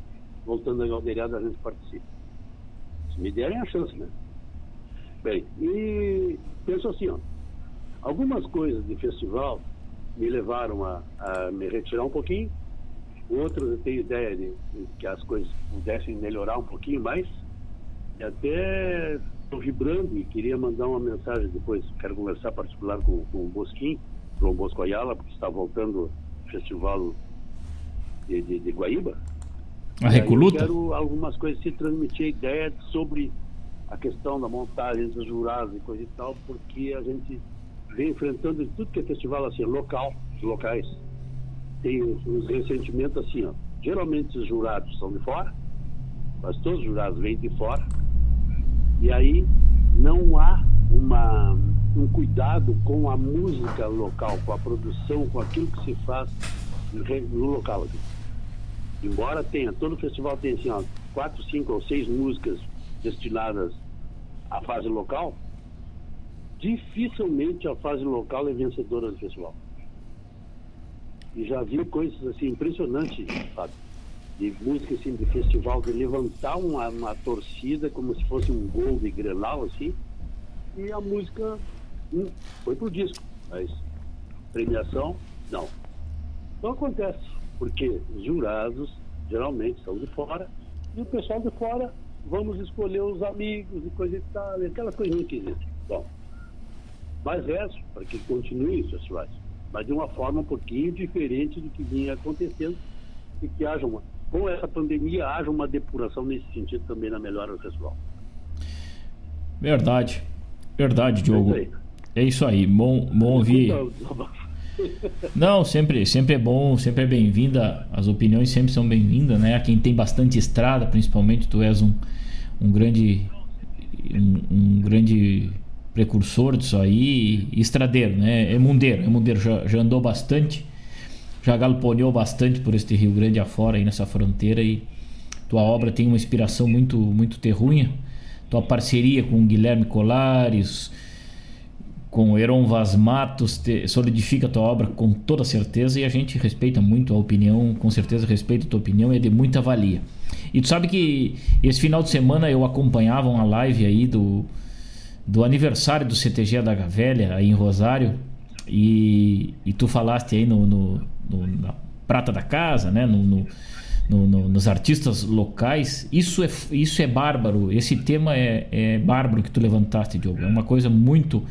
voltando a Galderiado, a gente participa. Se me derem a chance, né? Bem, e penso assim, ó, Algumas coisas de festival me levaram a, a me retirar um pouquinho, outras eu tenho ideia de, de, que as coisas pudessem melhorar um pouquinho mais. E até estou vibrando e queria mandar uma mensagem depois, quero conversar particular com, com o Bosquim, João Bosco Ayala, porque está voltando o festival de, de, de Guaíba. A Recoluta? Quero algumas coisas, se transmitir a ideia sobre a questão da montagem dos jurados e coisa e tal, porque a gente vem enfrentando tudo que é festival assim, local, locais. Tem uns ressentimentos assim, ó. Geralmente os jurados são de fora, mas todos os jurados vêm de fora. E aí não há uma, um cuidado com a música local, com a produção, com aquilo que se faz no local. Embora tenha, todo festival tem assim, ó, quatro, cinco ou seis músicas destinadas à fase local, dificilmente a fase local é vencedora do festival. E já vi coisas assim impressionantes, sabe? De música assim, de festival, de levantar uma, uma torcida como se fosse um gol de grenal, assim, e a música hum, foi pro disco, mas premiação, não. Então acontece, porque os jurados geralmente são de fora, e o pessoal de fora vamos escolher os amigos e coisa e tal, aquela coisinha que existe. Bom, mas rezo para que continue os festivais, mas de uma forma um pouquinho diferente do que vinha acontecendo e que haja uma, com essa pandemia, haja uma depuração nesse sentido também na melhora do festival. Verdade, verdade, Diogo. É isso aí, bom, bom ouvir. Não, sempre, sempre é bom, sempre é bem-vinda. As opiniões sempre são bem-vindas, né? A quem tem bastante estrada, principalmente, tu és um, um grande um, um grande precursor disso aí, estradeiro, né? É mundeiro, é mundeiro, já, já andou bastante, já galponeou bastante por este Rio Grande afora aí nessa fronteira e tua obra tem uma inspiração muito muito terrunha. Tua parceria com Guilherme Colares, com o Heron Vaz Matos solidifica a tua obra com toda certeza e a gente respeita muito a opinião, com certeza respeita a tua opinião, é de muita valia. E tu sabe que esse final de semana eu acompanhava uma live aí do, do aniversário do CTG da Velha aí em Rosário e, e tu falaste aí no, no, no na prata da casa, né? no, no no, no, nos artistas locais, isso é, isso é bárbaro. Esse tema é, é bárbaro que tu levantaste, Diogo. É uma coisa muito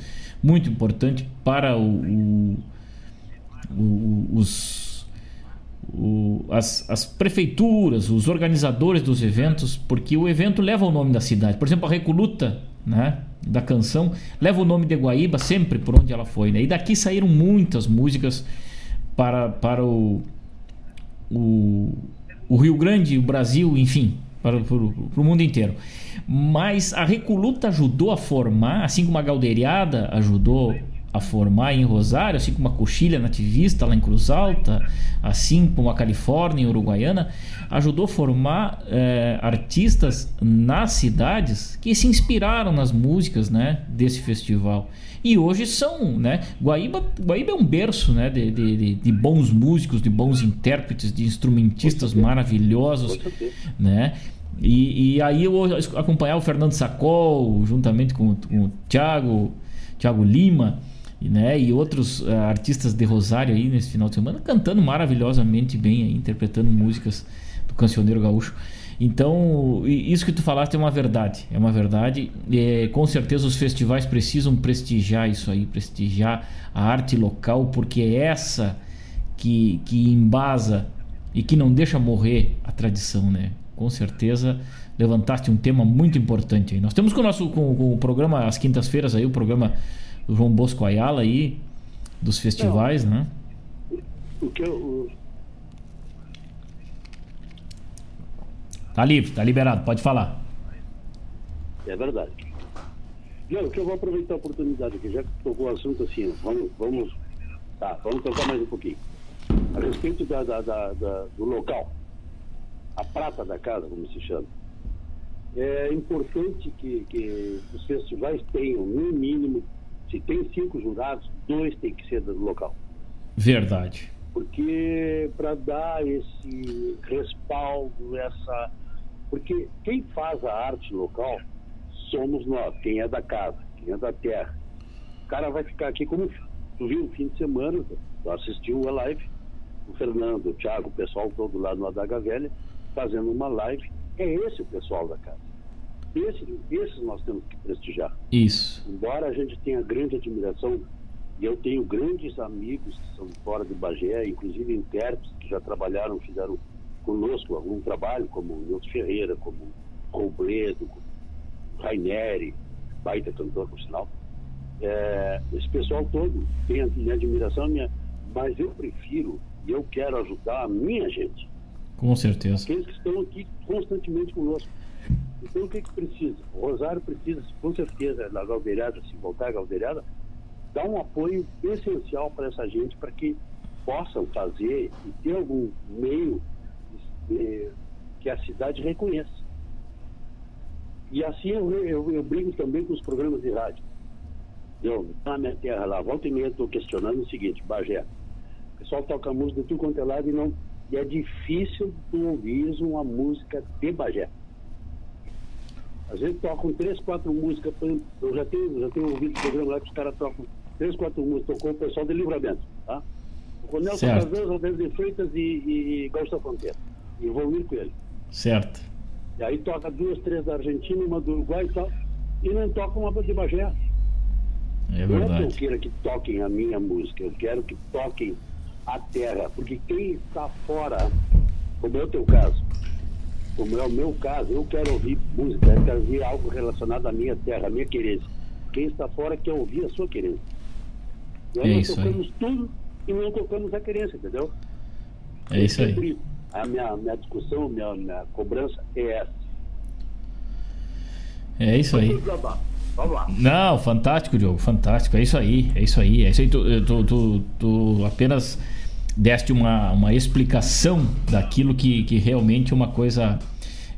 muito importante para o, o, o, os, as, as, prefeituras, os organizadores dos eventos, porque o evento leva o nome da cidade. Por exemplo, a Recoluta né, da canção leva o nome de Guaíba sempre por onde ela foi. Né? E daqui saíram muitas músicas para, para o, o, Rio Grande, o Brasil, enfim, para, para, para o mundo inteiro. Mas a Recoluta ajudou a formar, assim como a Galdeiriada ajudou a formar em Rosário, assim como a Coxilha Nativista lá em Cruz Alta, assim como a Califórnia em Uruguaiana, ajudou a formar é, artistas nas cidades que se inspiraram nas músicas né, desse festival. E hoje são, né? Guaíba, Guaíba é um berço né, de, de, de bons músicos, de bons intérpretes, de instrumentistas maravilhosos, né? E, e aí eu acompanhar o Fernando Sacol, juntamente com, com o Thiago, Thiago Lima, né, e outros uh, artistas de Rosário aí nesse final de semana, cantando maravilhosamente bem, aí, interpretando músicas do cancioneiro gaúcho. Então, isso que tu falaste é uma verdade, é uma verdade. É, com certeza os festivais precisam prestigiar isso aí, prestigiar a arte local, porque é essa que, que embasa e que não deixa morrer a tradição, né? Com certeza levantaste um tema muito importante aí. Nós temos com o nosso com, com o programa às quintas-feiras aí o programa do João Bosco Ayala aí dos festivais, Não. né? O que eu Tá livre, tá liberado, pode falar. É verdade. Não, que eu vou aproveitar a oportunidade aqui, já que tocou o assunto assim, vamos, vamos, tá, vamos tocar mais um pouquinho. A respeito da, da, da, da do local a prata da casa, como se chama. É importante que, que os festivais tenham, no mínimo, se tem cinco jurados, dois tem que ser do local. Verdade. Porque para dar esse respaldo, essa. Porque quem faz a arte local somos nós, quem é da casa, quem é da terra. O cara vai ficar aqui como tu viu o fim de semana, tu assistiu a live, o Fernando, o Thiago, o pessoal todo lá no Adaga Velha, fazendo uma live. É esse o pessoal da casa. Esse, esses nós temos que prestigiar. Isso. Embora a gente tenha grande admiração, e eu tenho grandes amigos que são fora de Bagé, inclusive intérpretes que já trabalharam, fizeram conosco algum trabalho, como Nilton Ferreira, como Robledo, Raineri, baita cantor, por sinal. É, esse pessoal todo tem a minha admiração, minha, mas eu prefiro e eu quero ajudar a minha gente. Com certeza. Aqueles que estão aqui constantemente conosco. Então o que, que precisa? O Rosário precisa, com certeza, na Galdeirada, se voltar à Galdeirada, dar um apoio essencial para essa gente, para que possam fazer e ter algum meio que a cidade reconheça. E assim eu, eu, eu brigo também com os programas de rádio. Eu, na minha terra lá, volta e meia estou questionando o seguinte, Bagé, o pessoal toca música de tudo quanto é lado e não e é difícil tu ouvir uma música de Bagé. Às vezes tocam três, quatro músicas, eu já tenho, já tenho ouvido o programa lá que os caras tocam três, quatro músicas, tocou o pessoal de livramento, tá? Com Nelson Casares, Rodrigo de Freitas e, e, da Fronteira. E vou ir com ele. Certo. E aí toca duas, três da Argentina, uma do Uruguai e tal, e não toca uma de Bagé. É Não é que eu verdade. queira que toquem a minha música, eu quero que toquem a terra, porque quem está fora, como é o teu caso, como é o meu caso, eu quero ouvir música, eu quero ouvir algo relacionado à minha terra, à minha querência. Quem está fora quer ouvir a sua querência. Nós É isso aí. tocamos tudo e não tocamos a querência, entendeu? É isso aí. Sempre A minha, minha discussão, minha, minha cobrança é essa. É isso aí. Vamos lá. Não, fantástico, Diogo, fantástico. É isso aí, é isso aí. É isso aí. Tu, tu, tu, tu apenas deste uma, uma explicação daquilo que, que realmente é uma coisa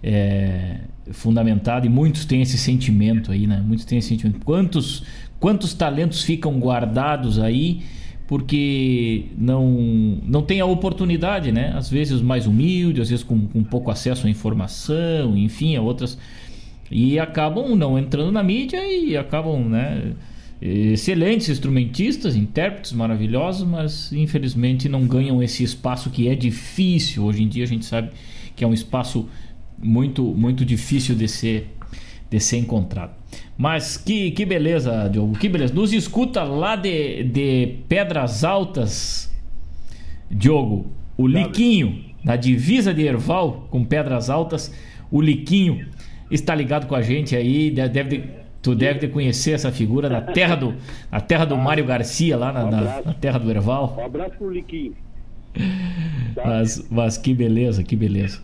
é, fundamentada e muitos têm esse sentimento aí, né? Muitos têm esse sentimento. Quantos, quantos talentos ficam guardados aí porque não, não tem a oportunidade, né? Às vezes mais humildes, às vezes com, com pouco acesso à informação, enfim, a outras e acabam não entrando na mídia e acabam, né? Excelentes instrumentistas, intérpretes maravilhosos, mas infelizmente não ganham esse espaço que é difícil. Hoje em dia a gente sabe que é um espaço muito, muito difícil de ser, de ser encontrado. Mas que, que beleza, Diogo, que beleza. Nos escuta lá de, de Pedras Altas, Diogo, o Liquinho, na divisa de Erval com Pedras Altas, o Liquinho está ligado com a gente aí, de- deve de- tu deve de conhecer essa figura da terra do, na terra do Mário Garcia, lá na, na- na terra do Erval. Um abraço pro Liquinho. Tá? Mas, mas que beleza, que beleza.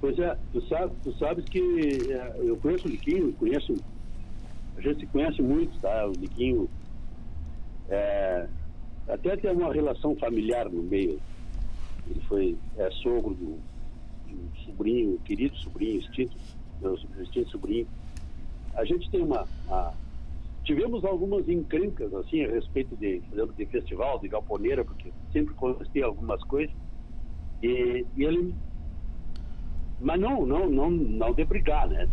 Pois é, tu, sabe, tu sabes que é, eu conheço o Liquinho, conheço. A gente se conhece muito, tá? O Liquinho. é, até tem uma relação familiar no meio. Ele foi é, sogro do, do sobrinho, querido sobrinho, extinto, meu extinto sobrinho. A gente tem uma, uma- tivemos algumas encrencas assim a respeito de, exemplo, de festival, de galponeira, porque sempre contestei algumas coisas. E, e ele mas não, não, não, não de brigar, né?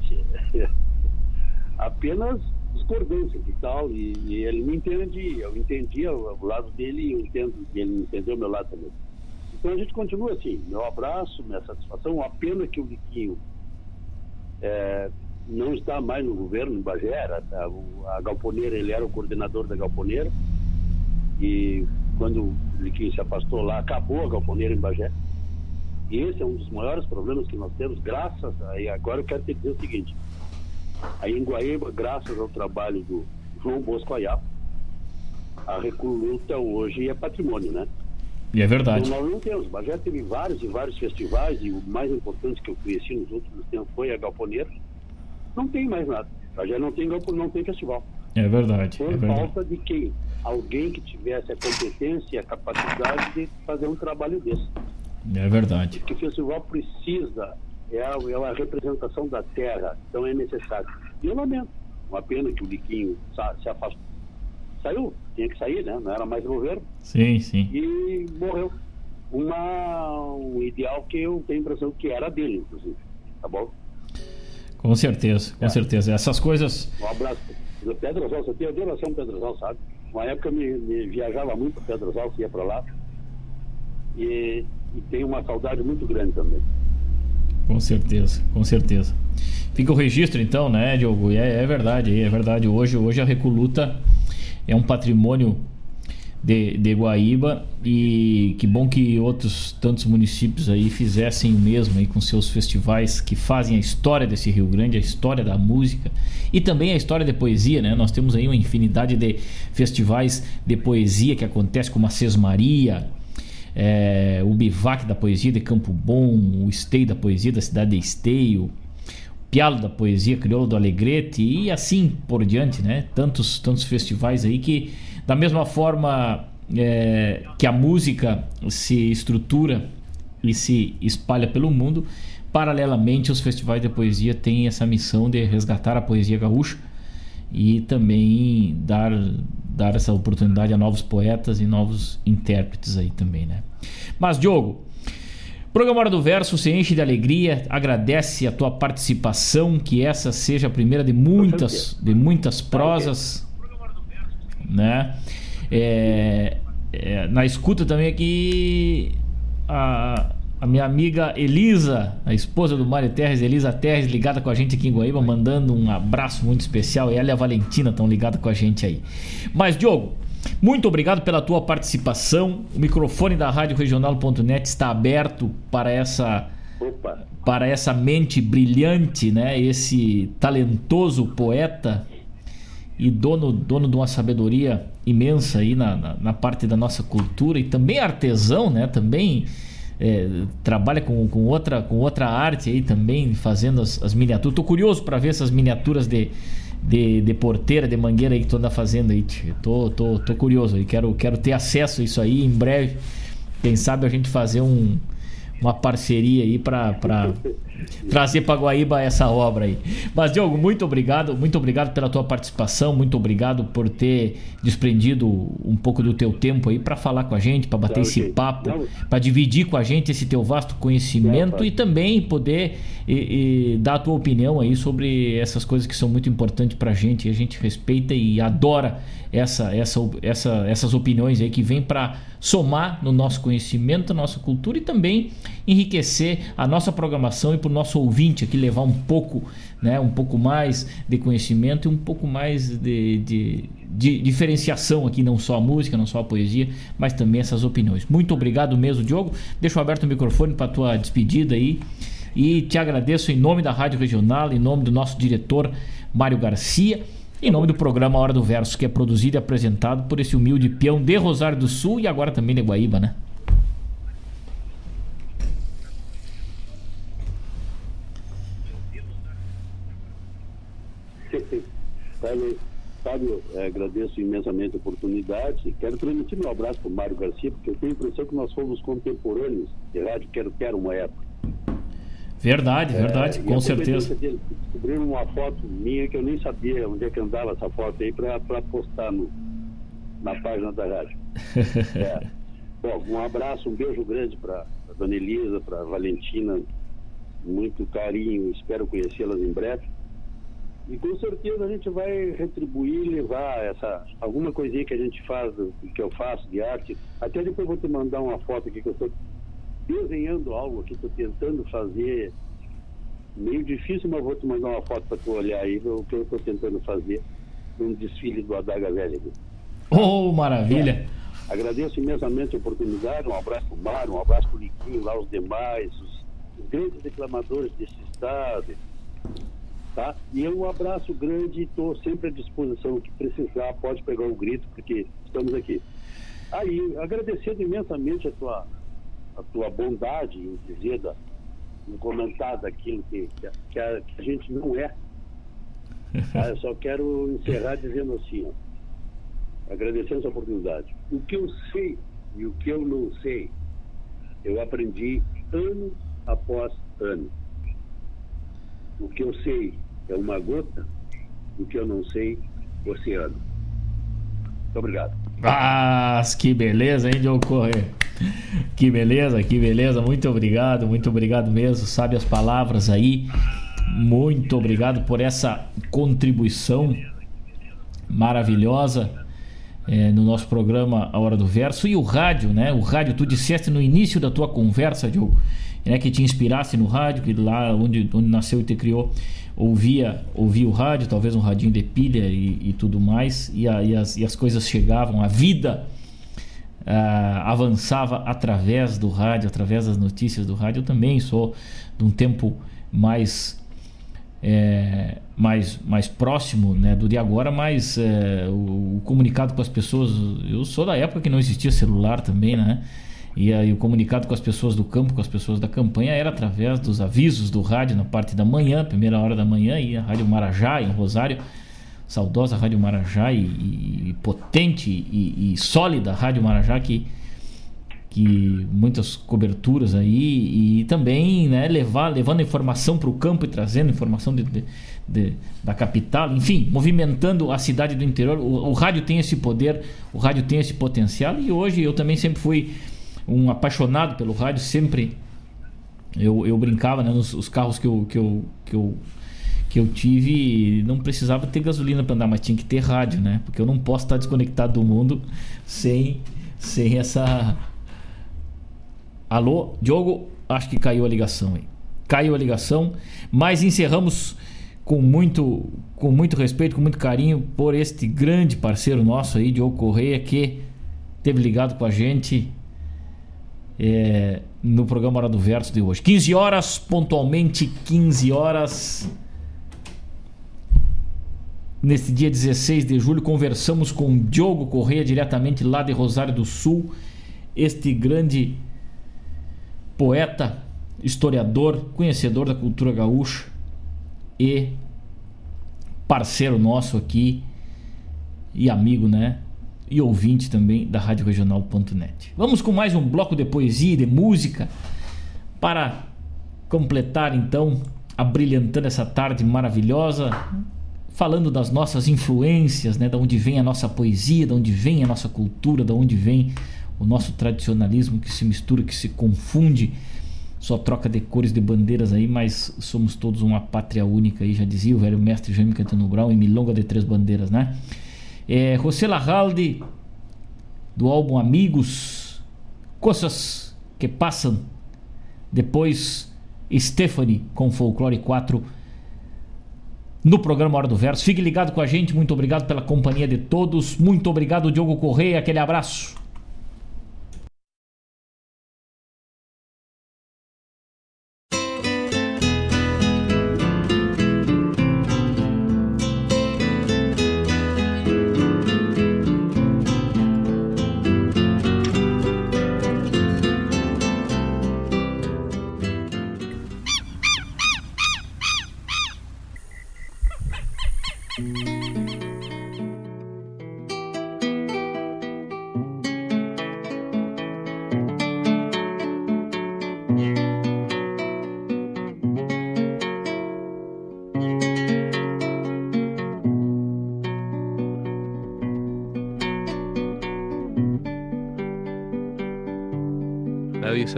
Apenas discordâncias e tal. E, e ele me entende, eu entendi o, lado dele e eu entendo, ele entendeu o meu lado também. Então a gente continua assim. Meu abraço, minha satisfação. Uma pena que o Liquinho é, não está mais no governo, em Bagé. Era, a, o- a Galponeira, ele era o coordenador da Galponeira. E quando o Liquinho se afastou lá, acabou a Galponeira em Bagé. E esse é um dos maiores problemas que nós temos, graças a. E agora eu quero te dizer o seguinte: aí em Guaíba, graças ao trabalho do João Bosco Ayá, a Recoluta hoje é patrimônio, né? E é verdade. Nós não temos. Bagé teve vários e vários festivais, e o mais importante que eu conheci nos últimos tempos foi a Galponeira. Não tem mais nada. Bagé não tem, galpo, não tem festival. É verdade, Por é verdade. falta de quem? Alguém que tivesse a competência e a capacidade de fazer um trabalho desse. É verdade. que o festival precisa é a, é a representação da terra, então é necessário. E eu lamento, uma pena que o Liquinho se afastou. Saiu, tinha que sair, né? Não era mais governo, Sim, sim. e morreu. Uma, um ideal que eu tenho a impressão que era dele, inclusive. Tá bom? Com certeza, com certeza. Essas coisas. Um abraço. Pedrosal, você tem adoração Pedrosal, sabe? Uma época eu me, me viajava muito para Pedrosal, ia para lá. E, e tenho uma saudade muito grande também. Com certeza, com certeza. Fica o registro então, né, Diogo? É, é verdade, é verdade. Hoje, hoje a Recoluta é um patrimônio de, de Guaíba e que bom que outros tantos municípios aí fizessem o mesmo aí com seus festivais que fazem a história desse Rio Grande, a história da música e também a história da poesia, né? Nós temos aí uma infinidade de festivais de poesia que acontece como a Sesmaria, é, o Bivac da Poesia de Campo Bom, o Esteio da Poesia da cidade de Esteio, Pialo da Poesia Crioula do Alegrete e assim por diante, né? Tantos, tantos festivais aí que, da mesma forma é, que a música se estrutura e se espalha pelo mundo, paralelamente os festivais de poesia têm essa missão de resgatar a poesia gaúcha e também dar, dar essa oportunidade a novos poetas e novos intérpretes aí também, né? Mas, Diogo, programa Hora do Verso se enche de alegria, agradece a tua participação, que essa seja a primeira de muitas, de muitas prosas, né? É, é, na escuta também aqui a, a minha amiga Elisa, a esposa do Mário Terres, Elisa Terres, ligada com a gente aqui em Guaíba, mandando um abraço muito especial. E ela e a Valentina estão ligadas com a gente aí. Mas, Diogo, muito obrigado pela tua participação. O microfone da Rádio Regional.net está aberto para essa Opa. para essa mente brilhante, né? Esse talentoso poeta e dono, dono de uma sabedoria imensa aí na, na, na parte da nossa cultura e também artesão, né? Também é, trabalha com, com, outra, com outra arte aí também, fazendo as, as miniaturas. Tô curioso para ver essas miniaturas de, de, de, porteira, de mangueira aí que tu anda fazendo aí. Tô, tô, tô curioso aí, quero, quero ter acesso a isso aí em breve. Quem sabe a gente fazer um, uma parceria aí para trazer para Guaíba essa obra aí. Mas Diogo, muito obrigado, muito obrigado pela tua participação, muito obrigado por ter desprendido um pouco do teu tempo aí para falar com a gente, para bater esse papo, para dividir com a gente esse teu vasto conhecimento e também poder e, e dar a tua opinião aí sobre essas coisas que são muito importantes para a gente, e a gente respeita e adora essa, essa, essa, essas opiniões aí que vêm para somar no nosso conhecimento, na nossa cultura e também enriquecer a nossa programação e para o nosso ouvinte aqui levar um pouco, né, um pouco mais de conhecimento e um pouco mais de, de, de diferenciação aqui, não só a música, não só a poesia, mas também essas opiniões. Muito obrigado mesmo, Diogo. Deixa eu aberto o microfone para a tua despedida aí. E te agradeço em nome da Rádio Regional, em nome do nosso diretor Mário Garcia em nome do programa Hora do Verso, que é produzido e apresentado por esse humilde peão de Rosário do Sul e agora também de Guaíba, né? Fábio, Fábio é, agradeço imensamente a oportunidade. Quero transmitir meu abraço para o Mário Garcia, porque eu tenho a impressão que nós fomos contemporâneos de rádio Quero Quero uma época. Verdade, é, verdade, com certeza. Descobriram uma foto minha que eu nem sabia onde é que andava essa foto aí para postar no, na página da rádio. é. Bom, um abraço, um beijo grande para a dona Elisa, para Valentina, muito carinho, espero conhecê-las em breve. E com certeza a gente vai retribuir, levar essa alguma coisinha que a gente faz, que eu faço de arte. Até depois vou te mandar uma foto aqui que eu estou desenhando algo aqui, estou tentando fazer. Meio difícil, mas vou te mandar uma foto para tu olhar aí, o que eu estou tentando fazer num desfile do Adaga Velha. Oh, maravilha! É, agradeço imensamente a oportunidade, um abraço para o Mário, um abraço para o Liquinho, lá os demais, os, os grandes reclamadores desse estado. Tá? E um abraço grande e estou sempre à disposição. O que precisar, pode pegar o grito, porque estamos aqui. Aí, agradecendo imensamente a tua a tua bondade em dizer, da, em comentar daquilo que, que, a, que a gente não é. Ah, eu só quero encerrar dizendo assim, ó, agradecendo essa oportunidade. O que eu sei e o que eu não sei, eu aprendi ano após ano. O que eu sei é uma gota, o que eu não sei, oceano. Muito obrigado. Ah, que beleza, hein, Diogo Correr? Que beleza, que beleza. Muito obrigado, muito obrigado mesmo. Sabe as palavras aí. Muito obrigado por essa contribuição maravilhosa é, no nosso programa A Hora do Verso e o rádio, né? O rádio, tu disseste no início da tua conversa, Diogo, né, que te inspirasse no rádio, que lá onde, onde nasceu e te criou, ouvia, ouvia o rádio, talvez um radinho de pilha e, e tudo mais, e, a, e, as, e as coisas chegavam, a vida uh, avançava através do rádio, através das notícias do rádio. Eu também sou de um tempo mais é, mais, mais próximo né, do de agora, mas é, o, o, comunicado com as pessoas. Eu sou da época que não existia celular também, né? E aí o comunicado com as pessoas do campo, com as pessoas da campanha, era através dos avisos do rádio na parte da manhã, primeira hora da manhã, e a Rádio Marajá, em Rosário, saudosa Rádio Marajá e, e potente e, e, sólida Rádio Marajá que, que muitas coberturas aí e também né, levar, levando informação para o campo e trazendo informação de, de, de, da capital, enfim, movimentando a cidade do interior. O, o, rádio tem esse poder, o rádio tem esse potencial e hoje eu também sempre fui um apaixonado pelo rádio, sempre eu, eu brincava né, nos os carros que eu, que eu, que eu que eu tive, não precisava ter gasolina para andar, mas tinha que ter rádio, né? Porque eu não posso estar desconectado do mundo sem, sem essa. Alô, Diogo? Acho que caiu a ligação aí. Caiu a ligação, mas encerramos com muito, com muito respeito, com muito carinho por este grande parceiro nosso aí, Diogo Correia, que teve ligado com a gente é, no programa Hora do Verso de hoje. 15 horas, pontualmente 15 horas. Neste dia 16 de julho, conversamos com Diogo Correia, diretamente lá de Rosário do Sul, este grande poeta, historiador, conhecedor da cultura gaúcha e parceiro nosso aqui e amigo, né? E ouvinte também da Rádio Regional.net. Vamos com mais um bloco de poesia e de música para completar então, abrilhantando essa tarde maravilhosa, falando das nossas influências, né? Da onde vem a nossa poesia, da onde vem a nossa cultura, da onde vem o nosso tradicionalismo que se mistura, que se confunde só troca de cores de bandeiras aí, mas somos todos uma pátria única aí, já dizia o velho mestre Jaime Cantano Brown em Milonga de Três Bandeiras, né? É, José do álbum Amigos, Coisas que Passam, depois Stephanie com Folclore 4 no programa Hora do Verso. Fique ligado com a gente, muito obrigado pela companhia de todos, muito obrigado Diogo Correia, aquele abraço.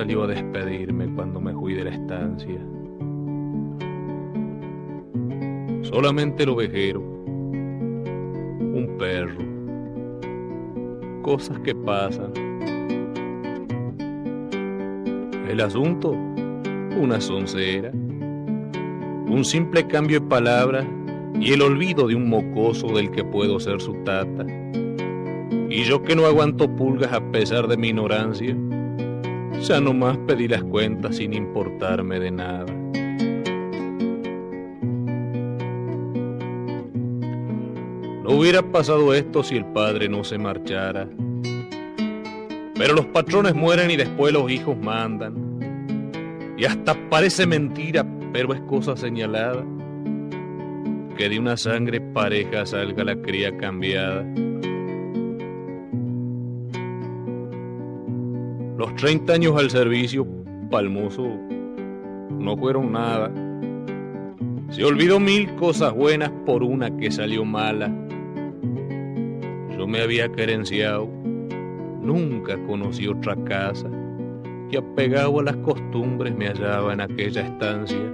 Salió a despedirme cuando me fui de la estancia. Solamente el ovejero, un perro, cosas que pasan. El asunto, una soncera, un simple cambio de palabras y el olvido de un mocoso del que puedo ser su tata. Y yo que no aguanto pulgas a pesar de mi ignorancia, ya nomás pedí las cuentas sin importarme de nada. No hubiera pasado esto si el padre no se marchara. Pero los patrones mueren y después los hijos mandan. Y hasta parece mentira, pero es cosa señalada, que de una sangre pareja salga la cría cambiada. Los 30 años al servicio, Palmoso, no fueron nada. Se olvidó mil cosas buenas por una que salió mala. Yo me había querenciado, nunca conocí otra casa y apegado a las costumbres me hallaba en aquella estancia.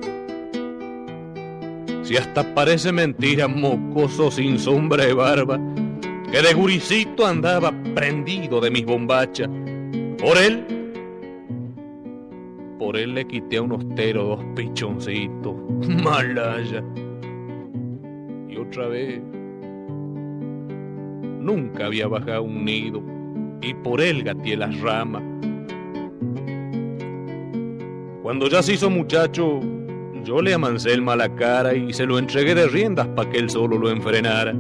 Si hasta parece mentira, mocoso sin sombra de barba, que de guricito andaba prendido de mis bombachas por él, por él le quité a un ostero dos pichoncitos, malaya. Y otra vez, nunca había bajado un nido y por él gateé las ramas. Cuando ya se hizo muchacho, yo le amancé el mala cara y se lo entregué de riendas para que él solo lo enfrenara.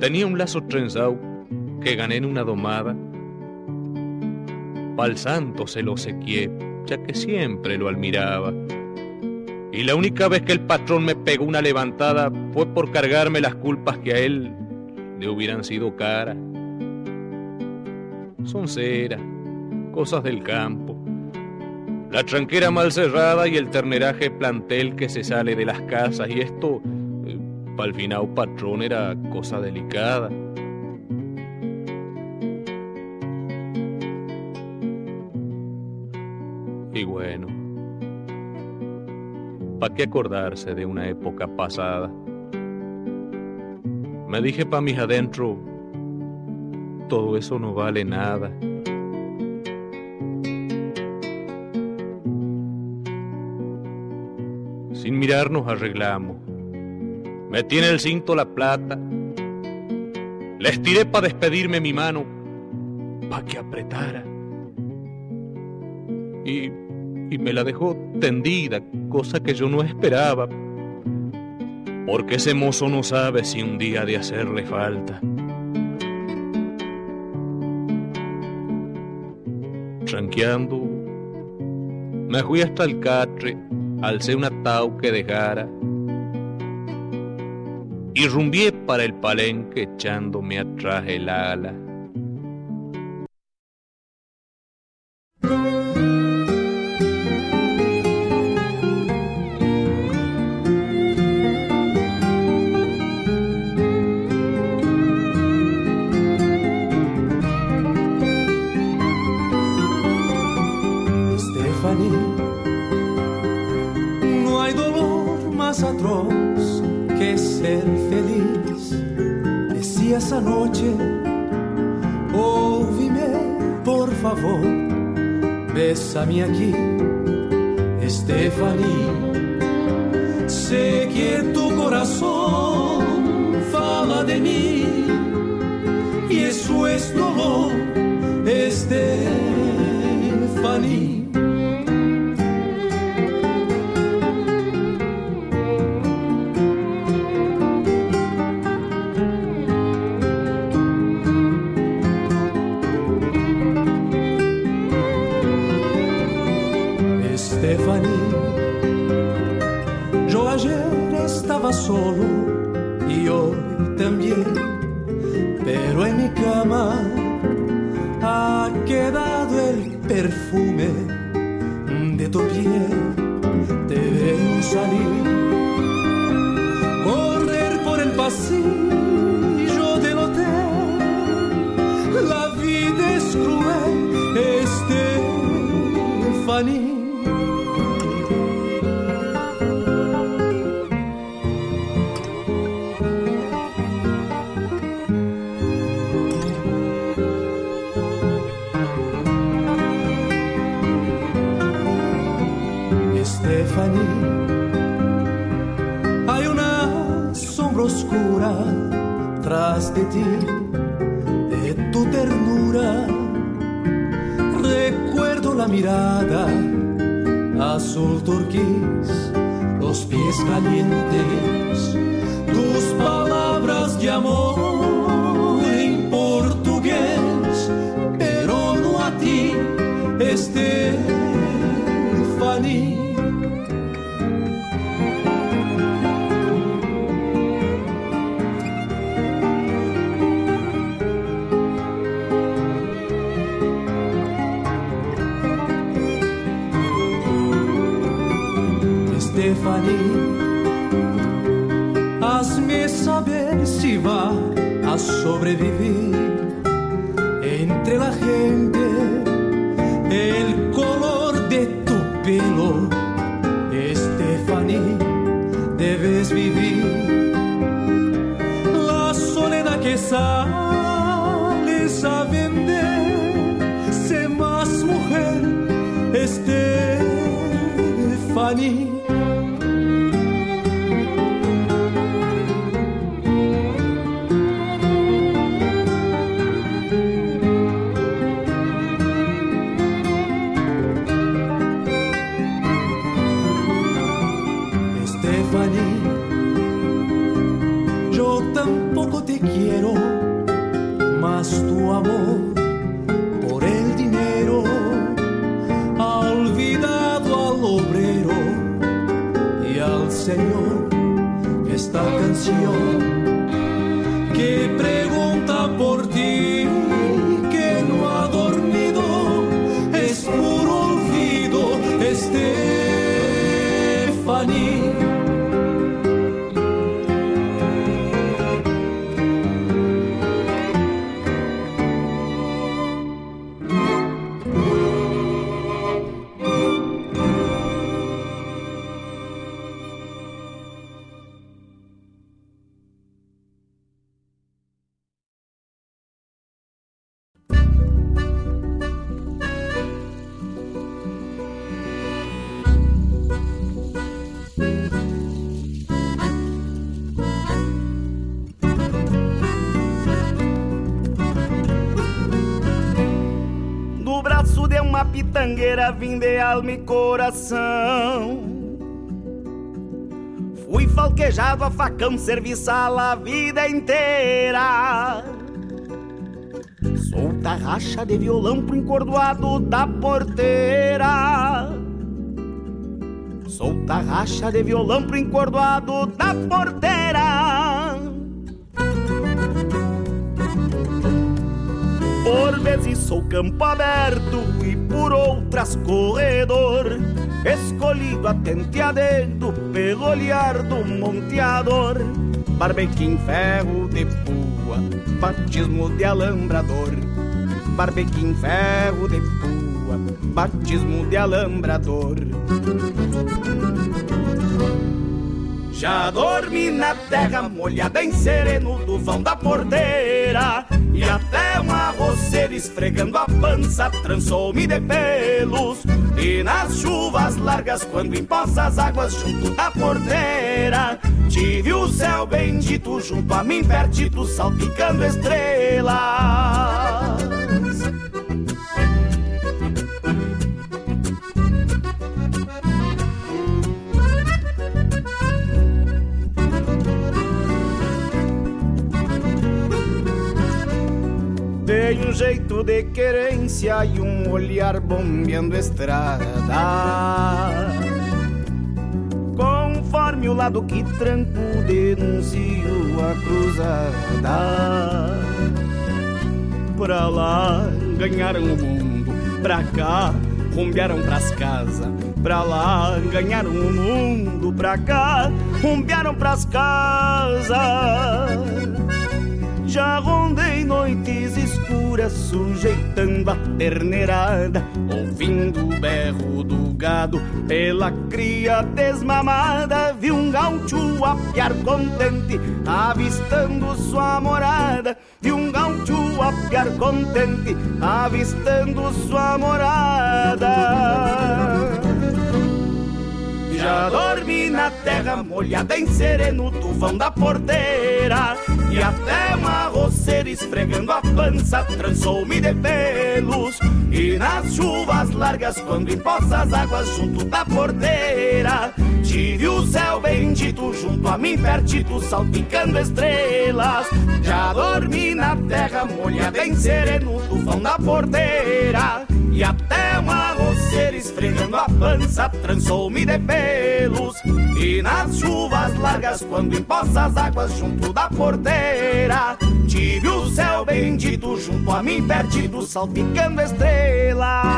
Tenía un lazo trenzado que gané en una domada. Pal santo se lo sequié, ya que siempre lo admiraba. Y la única vez que el patrón me pegó una levantada fue por cargarme las culpas que a él le hubieran sido caras. Son cera, cosas del campo. La tranquera mal cerrada y el terneraje plantel que se sale de las casas. Y esto, eh, para el final patrón, era cosa delicada. ¿Para qué acordarse de una época pasada? Me dije pa' mis adentro, todo eso no vale nada. Sin mirarnos arreglamos. Me tiene el cinto la plata. Les tiré para despedirme mi mano, pa' que apretara. Y, y me la dejó tendida, cosa que yo no esperaba. Porque ese mozo no sabe si un día de hacerle falta. Tranqueando, me fui hasta el catre, alcé un atau que dejara y rumbié para el palenque echándome atrás el ala. sobreviver 有 de alma e coração. Fui falquejado a facão, serviçal a vida inteira. Solta racha de violão pro encordoado da porteira. Solta racha de violão pro encordoado da porteira. Por vezes sou campo aberto por outras corredor. Escolhido atente a dedo pelo olhar do monteador. Barbequim ferro de pua, batismo de alambrador. Barbequim ferro de pua, batismo de alambrador. Já dormi na terra molhada em sereno do vão da porteira E até uma roceira esfregando a pança trançou-me de pelos. E nas chuvas largas quando empoça as águas junto da porteira Tive o céu bendito junto a mim pertito salpicando estrelas jeito de querência e um olhar bombeando estrada. Conforme o lado que tranco, denuncio a cruzada. Pra lá ganharam o mundo, pra cá rumbearam pras casas. Pra lá ganharam o mundo, pra cá rumbearam pras casas. Já rondei noites escuras, sujeitando a terneirada, ouvindo o berro do gado pela cria desmamada. Vi um gaúcho a piar contente, avistando sua morada. Vi um gaúcho a piar contente, avistando sua morada. Já dormi na terra molhada em sereno tufão da porteira E até uma roceira esfregando a pança trançou-me de pelos. E nas chuvas largas quando empoça as águas junto da porteira Tive o céu bendito junto a mim pertito salpicando estrelas. Já dormi na terra molhada em sereno tufão da porteira e até uma roceira esfregando a pança trançou-me de pelos. E nas chuvas largas quando empoça as águas junto da porteira Tive o céu bendito junto a mim perdido salpicando estrelas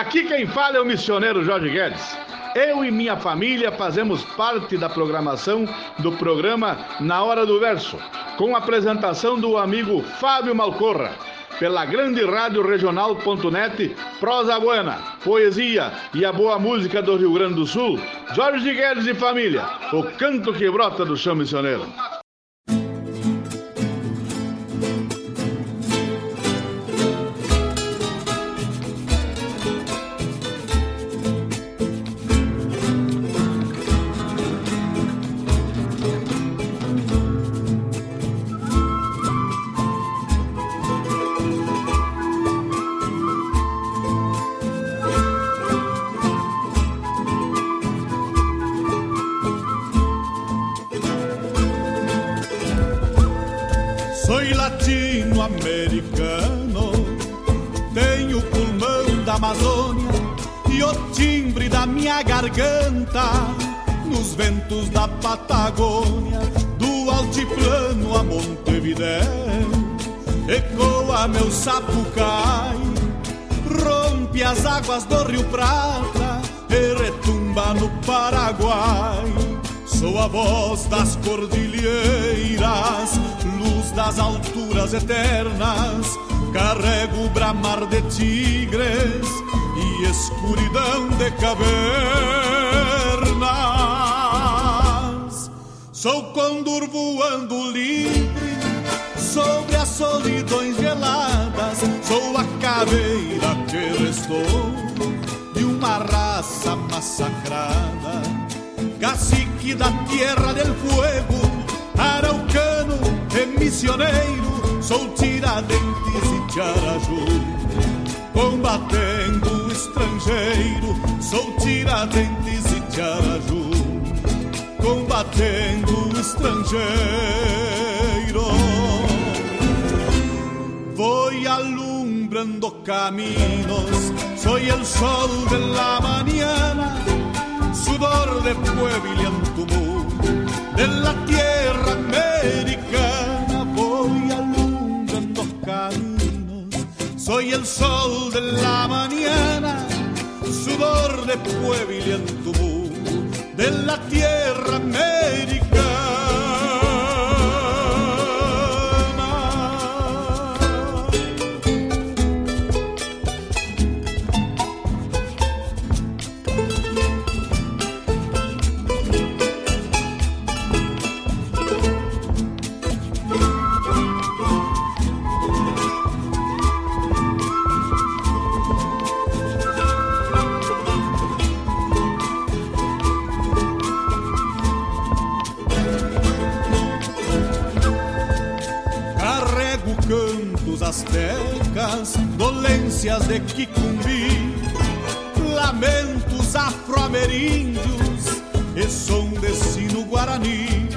Aqui quem fala é o missioneiro Jorge Guedes. Eu e minha família fazemos parte da programação do programa Na Hora do Verso, com a apresentação do amigo Fábio Malcorra, pela grande rádio regional.net, prosa buena, poesia e a boa música do Rio Grande do Sul, Jorge Guedes e família, o canto que brota do chão missioneiro. Garganta nos ventos da Patagônia, do altiplano a Montevidéu. Ecoa meu sapucai, rompe as águas do Rio Prata e retumba no Paraguai. Sou a voz das cordilheiras, luz das alturas eternas. Carrego o bramar de tigres e escuridão de cavernas. Sou condor voando livre sobre as solidões geladas. Sou a caveira que restou de uma raça massacrada. Cacique da Tierra del Fuego, araucano e missioneiro. Sou tiradentes e charaju, combatendo estrangeiro. Sou tiradentes e charaju, combatendo o estrangeiro. voy alumbrando caminos, soy el sol de la mañana, sudor de pueblo y antumú, de la tierra americana, voy alumbrando caminos, soy el sol de pueblo y antumú, de la tierra americana. De Quicumbi, lamentos afro-ameríndios e som de sino guarani.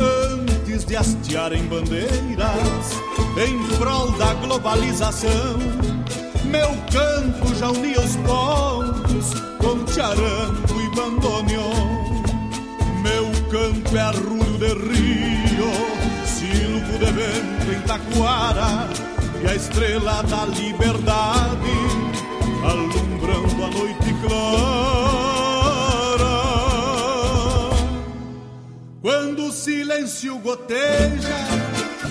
Antes de hastearem bandeiras em prol da globalização, meu canto já unia os povos com charango e bandoneon. Meu canto é arrulho de rio, silvo de vento em taquara e a estrela da liberdade alumbrando a noite clara. Quando o silêncio goteja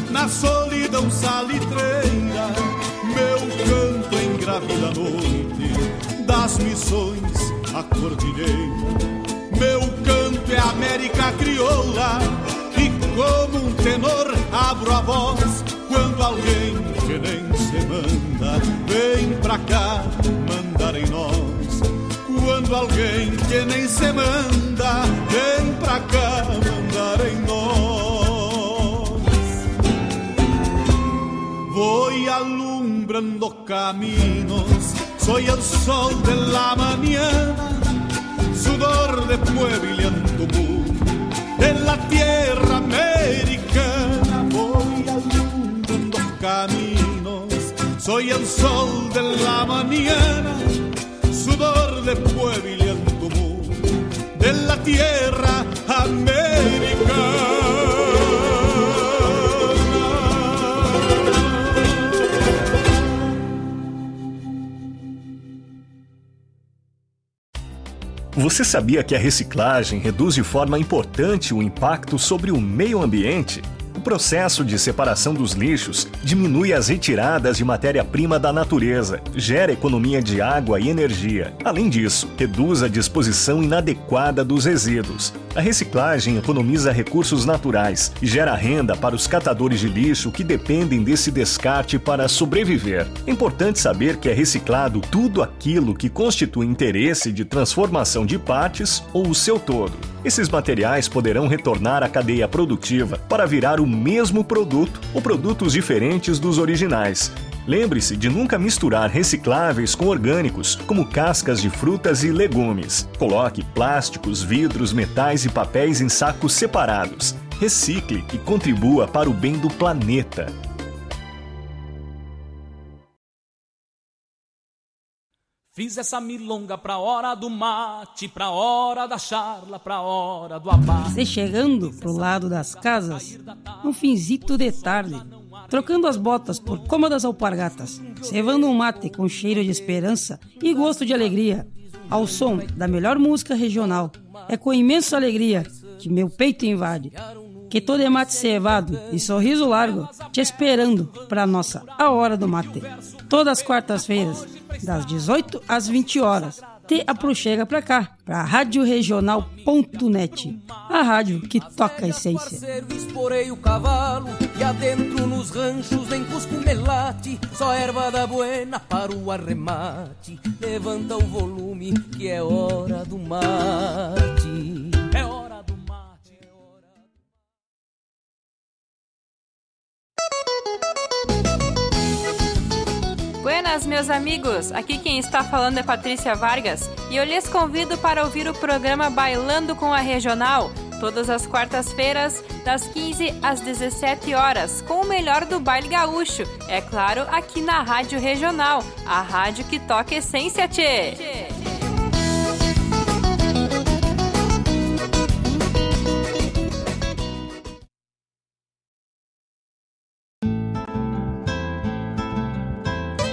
na solidão salitreira, meu canto engravida a noite das missões à cordilheira. Meu canto é América crioula e como um tenor abro a voz quando alguém que nem se manda vem pra cá mandar em nós. Quando alguém que nem se manda vem pra cá mandar em nós. Voy alumbrando caminos, soy el sol de la mañana, sudor de pueblo y de la tierra americana. Soy el sol de la mañana, sudor de pueblo antumú, de la tierra Você sabia que a reciclagem reduz de forma importante o impacto sobre o meio ambiente? O processo de separação dos lixos diminui as retiradas de matéria-prima da natureza, gera economia de água e energia. Além disso, reduz a disposição inadequada dos resíduos. A reciclagem economiza recursos naturais e gera renda para os catadores de lixo que dependem desse descarte para sobreviver. É importante saber que é reciclado tudo aquilo que constitui interesse de transformação de partes ou o seu todo. Esses materiais poderão retornar à cadeia produtiva para virar o mesmo produto ou produtos diferentes dos originais. Lembre-se de nunca misturar recicláveis com orgânicos, como cascas de frutas e legumes. Coloque plásticos, vidros, metais e papéis em sacos separados. Recicle e contribua para o bem do planeta. Fiz essa milonga pra hora do mate, pra hora da charla, pra hora do abate. Você chegando pro lado das casas, um finzito de tarde, trocando as botas por cômodas alpargatas, cevando um mate com cheiro de esperança e gosto de alegria, ao som da melhor música regional. É com imensa alegria que meu peito invade, que todo é mate cevado e sorriso largo, te esperando pra nossa A Hora do Mate. Todas as quartas-feiras, das 18 às 20 horas, te aproxega pra cá, pra radioregional.net, a rádio que toca a essência. Esporei o cavalo e adentro nos ranchos cusco melate, só erva da buena para o arremate. Levanta o volume que é hora do mate. Buenas, meus amigos! Aqui quem está falando é Patrícia Vargas e eu lhes convido para ouvir o programa Bailando com a Regional, todas as quartas-feiras, das 15 às 17 horas, com o melhor do baile gaúcho. É claro, aqui na Rádio Regional, a rádio que toca essência, tchê!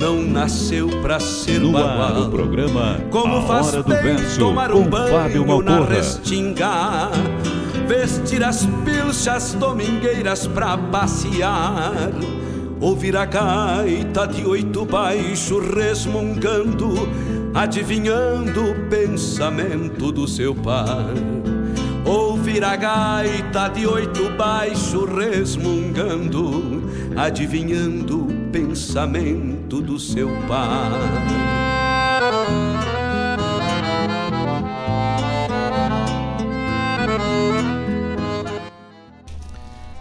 não nasceu pra ser No bagual. ar, o programa Como A faz Hora do Verso, tomar um banho Fábio na restinga Vestir as pilchas domingueiras pra passear Ouvir a gaita de oito baixo resmungando Adivinhando o pensamento do seu pai Ouvir a gaita de oito baixo resmungando Adivinhando o pensamento do seu pai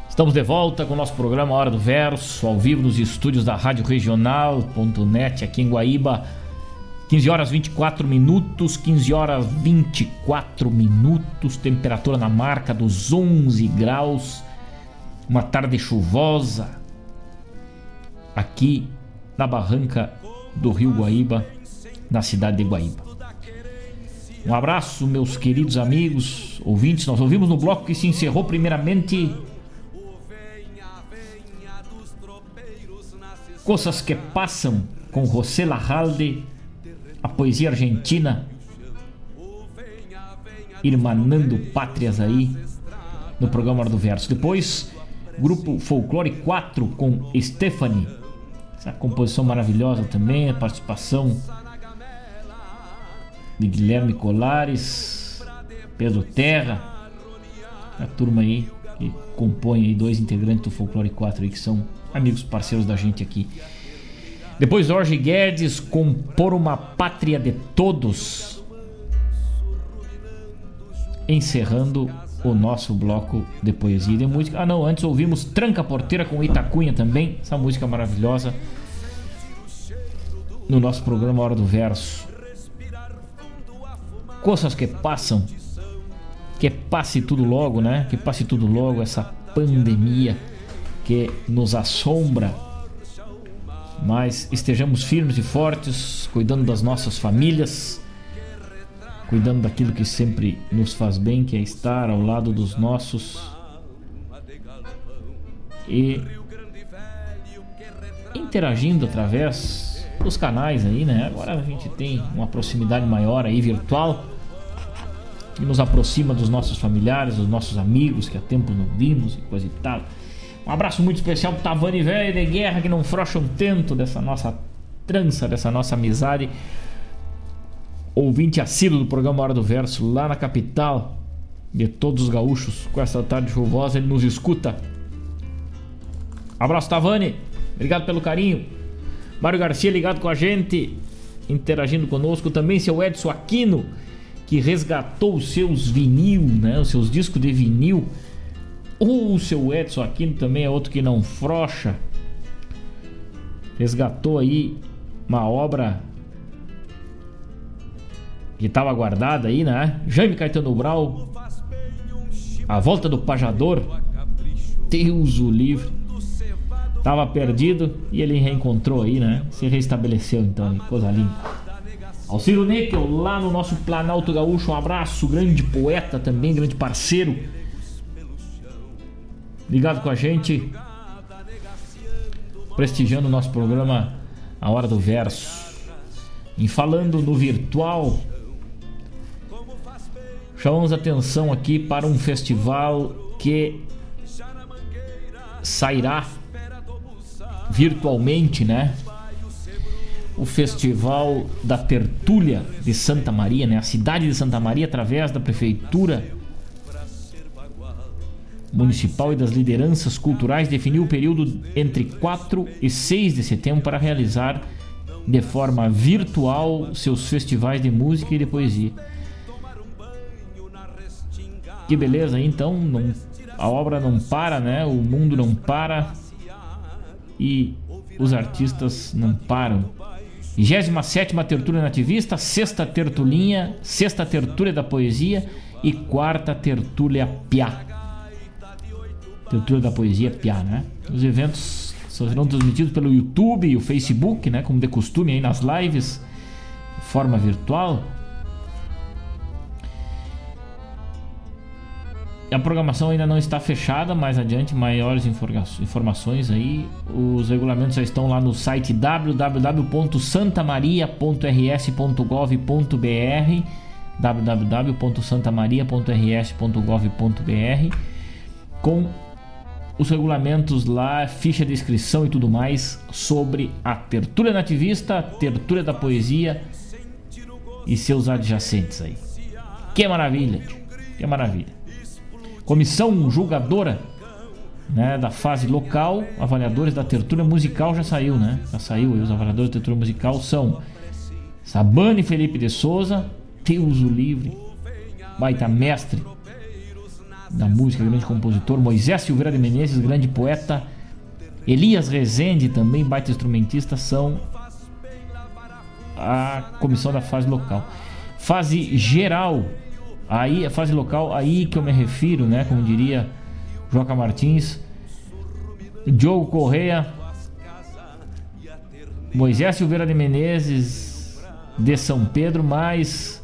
Estamos de volta com o nosso programa Hora do Verso, ao vivo nos estúdios da Rádio Regional.net aqui em Guaíba. 15 horas 24 minutos, 15 horas 24 minutos, temperatura na marca dos 11 graus. Uma tarde chuvosa aqui na barranca do Rio Guaíba, na cidade de Guaíba. Um abraço, meus queridos amigos, ouvintes. Nós ouvimos no bloco que se encerrou primeiramente Coisas que Passam com José Larralde, a poesia argentina, irmanando pátrias aí no programa Hora do Verso. Depois, Grupo Folclore 4 com Stephanie. Essa composição maravilhosa também, a participação de Guilherme Colares, Pedro Terra, a turma aí que compõe aí dois integrantes do Folclore 4 aí que são amigos parceiros da gente aqui. Depois Jorge Guedes com Por uma Pátria de Todos. Encerrando o nosso bloco de poesia e de música. Ah não, antes ouvimos Tranca Porteira com Itacunha também, essa música maravilhosa no nosso programa Hora do Verso. Coisas que passam, que passe tudo logo, né? Que passe tudo logo essa pandemia que nos assombra. Mas estejamos firmes e fortes, cuidando das nossas famílias, cuidando daquilo que sempre nos faz bem, que é estar ao lado dos nossos. E interagindo através dos canais aí, né? Agora a gente tem uma proximidade maior aí virtual que nos aproxima dos nossos familiares, dos nossos amigos que há tempo não vimos e coisa e tal. Um abraço muito especial pro Tavani velho de guerra que não frouxa um tento dessa nossa trança, dessa nossa amizade. Ouvinte assíduo do programa Hora do Verso lá na capital de todos os gaúchos com essa tarde chuvosa, ele nos escuta. Abraço Tavani, obrigado pelo carinho. Mário Garcia ligado com a gente, interagindo conosco. Também seu Edson Aquino, que resgatou os seus vinil, né? Os seus discos de vinil. O seu Edson Aquino também é outro que não frocha. Resgatou aí uma obra que estava guardada aí, né? Jaime Caetano Brau. A volta do Pajador. Deus o livre. Tava perdido e ele reencontrou aí, né? Se restabeleceu então, coisa linda. Alciro Neckel, lá no nosso Planalto Gaúcho, um abraço, grande poeta também, grande parceiro. Ligado com a gente, prestigiando o nosso programa A Hora do Verso. E falando no virtual, chamamos atenção aqui para um festival que sairá virtualmente, né? O Festival da Tertúlia de Santa Maria, né? A cidade de Santa Maria, através da prefeitura municipal e das lideranças culturais, definiu o período entre 4 e 6 de setembro para realizar de forma virtual seus festivais de música e de poesia. Que beleza, então não, a obra não para, né? O mundo não para e os artistas não param. 27 Tertúlia Nativista, sexta Tertulinha, sexta Tertúlia da Poesia e quarta Tertúlia Piá. Tertúlia da Poesia Piá, né? Os eventos serão transmitidos pelo YouTube e o Facebook, né? Como de costume aí nas lives, forma virtual. A programação ainda não está fechada, mais adiante maiores informações aí. Os regulamentos já estão lá no site www.santamaria.rs.gov.br www.santamaria.rs.gov.br com os regulamentos lá, ficha de inscrição e tudo mais sobre a tertúlia nativista, tertúlia da poesia e seus adjacentes aí. Que maravilha, que maravilha. Comissão julgadora né, da fase local, avaliadores da tertúlia musical já saiu, né? Já saiu e os avaliadores da tertúlia musical são Sabane Felipe de Souza, Deus o livre, baita mestre da música, grande compositor, Moisés Silveira de Menezes, grande poeta, Elias Rezende, também baita instrumentista, são a comissão da fase local. Fase geral Aí, a fase local, aí que eu me refiro, né? Como diria Joca Martins, Diogo Correia, Moisés Silveira de Menezes, de São Pedro, mais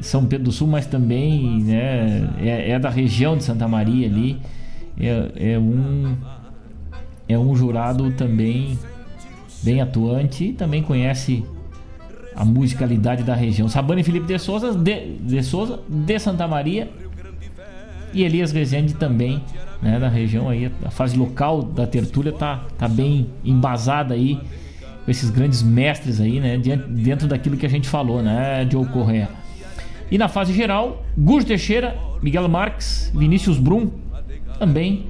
São Pedro do Sul, mas também né, é, é da região de Santa Maria ali. É, é, um é um jurado também bem atuante e também conhece a musicalidade da região. Sabane Felipe de Souza, de, de Souza, de Santa Maria. e Elias Rezende também, né, da região aí, a fase local da tertúlia tá, tá bem embasada aí com esses grandes mestres aí, né, dentro daquilo que a gente falou, né, Joe Correa. E na fase geral, Gus Teixeira, Miguel Marques, Vinícius Brum, também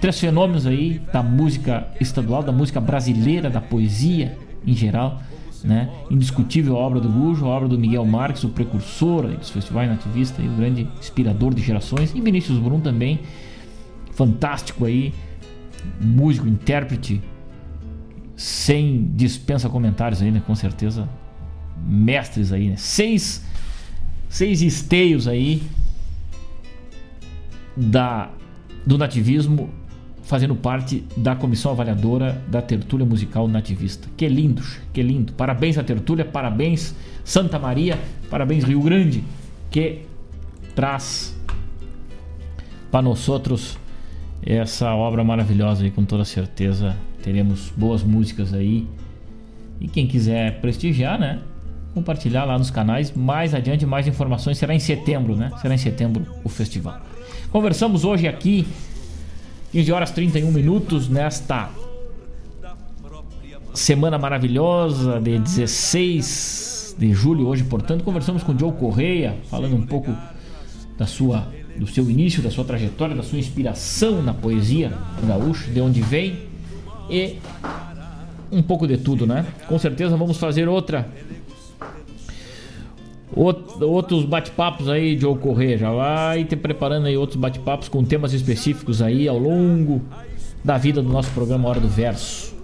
três fenômenos aí da música estadual, da música brasileira, da poesia em geral, né? Indiscutível a obra do Gujo, a obra do Miguel Marques, o precursor dos festivais nativistas, o grande inspirador de gerações, e Vinícius Brum também, fantástico aí, músico, intérprete, sem dispensa comentários aí, né? Com certeza, mestres aí, né? Seis, seis esteios aí da, do nativismo fazendo parte da comissão avaliadora da tertúlia musical nativista. Que lindo, que lindo. Parabéns à tertúlia, parabéns Santa Maria, parabéns Rio Grande, que traz para nós outros essa obra maravilhosa e com toda certeza teremos boas músicas aí. E quem quiser prestigiar, né? Compartilhar lá nos canais. Mais adiante, mais informações. Será em setembro, né? Será em setembro o festival. Conversamos hoje aqui 15 horas 31 minutos nesta semana maravilhosa de 16 de julho hoje, portanto, conversamos com Joe Correia, falando um pouco da sua do seu início, da sua trajetória, da sua inspiração na poesia gaúcha, de onde vem e um pouco de tudo, né? Com certeza vamos fazer outra outros bate-papos aí de ocorrer. Já vai te preparando aí outros bate-papos com temas específicos aí ao longo da vida do nosso programa Hora do Verso.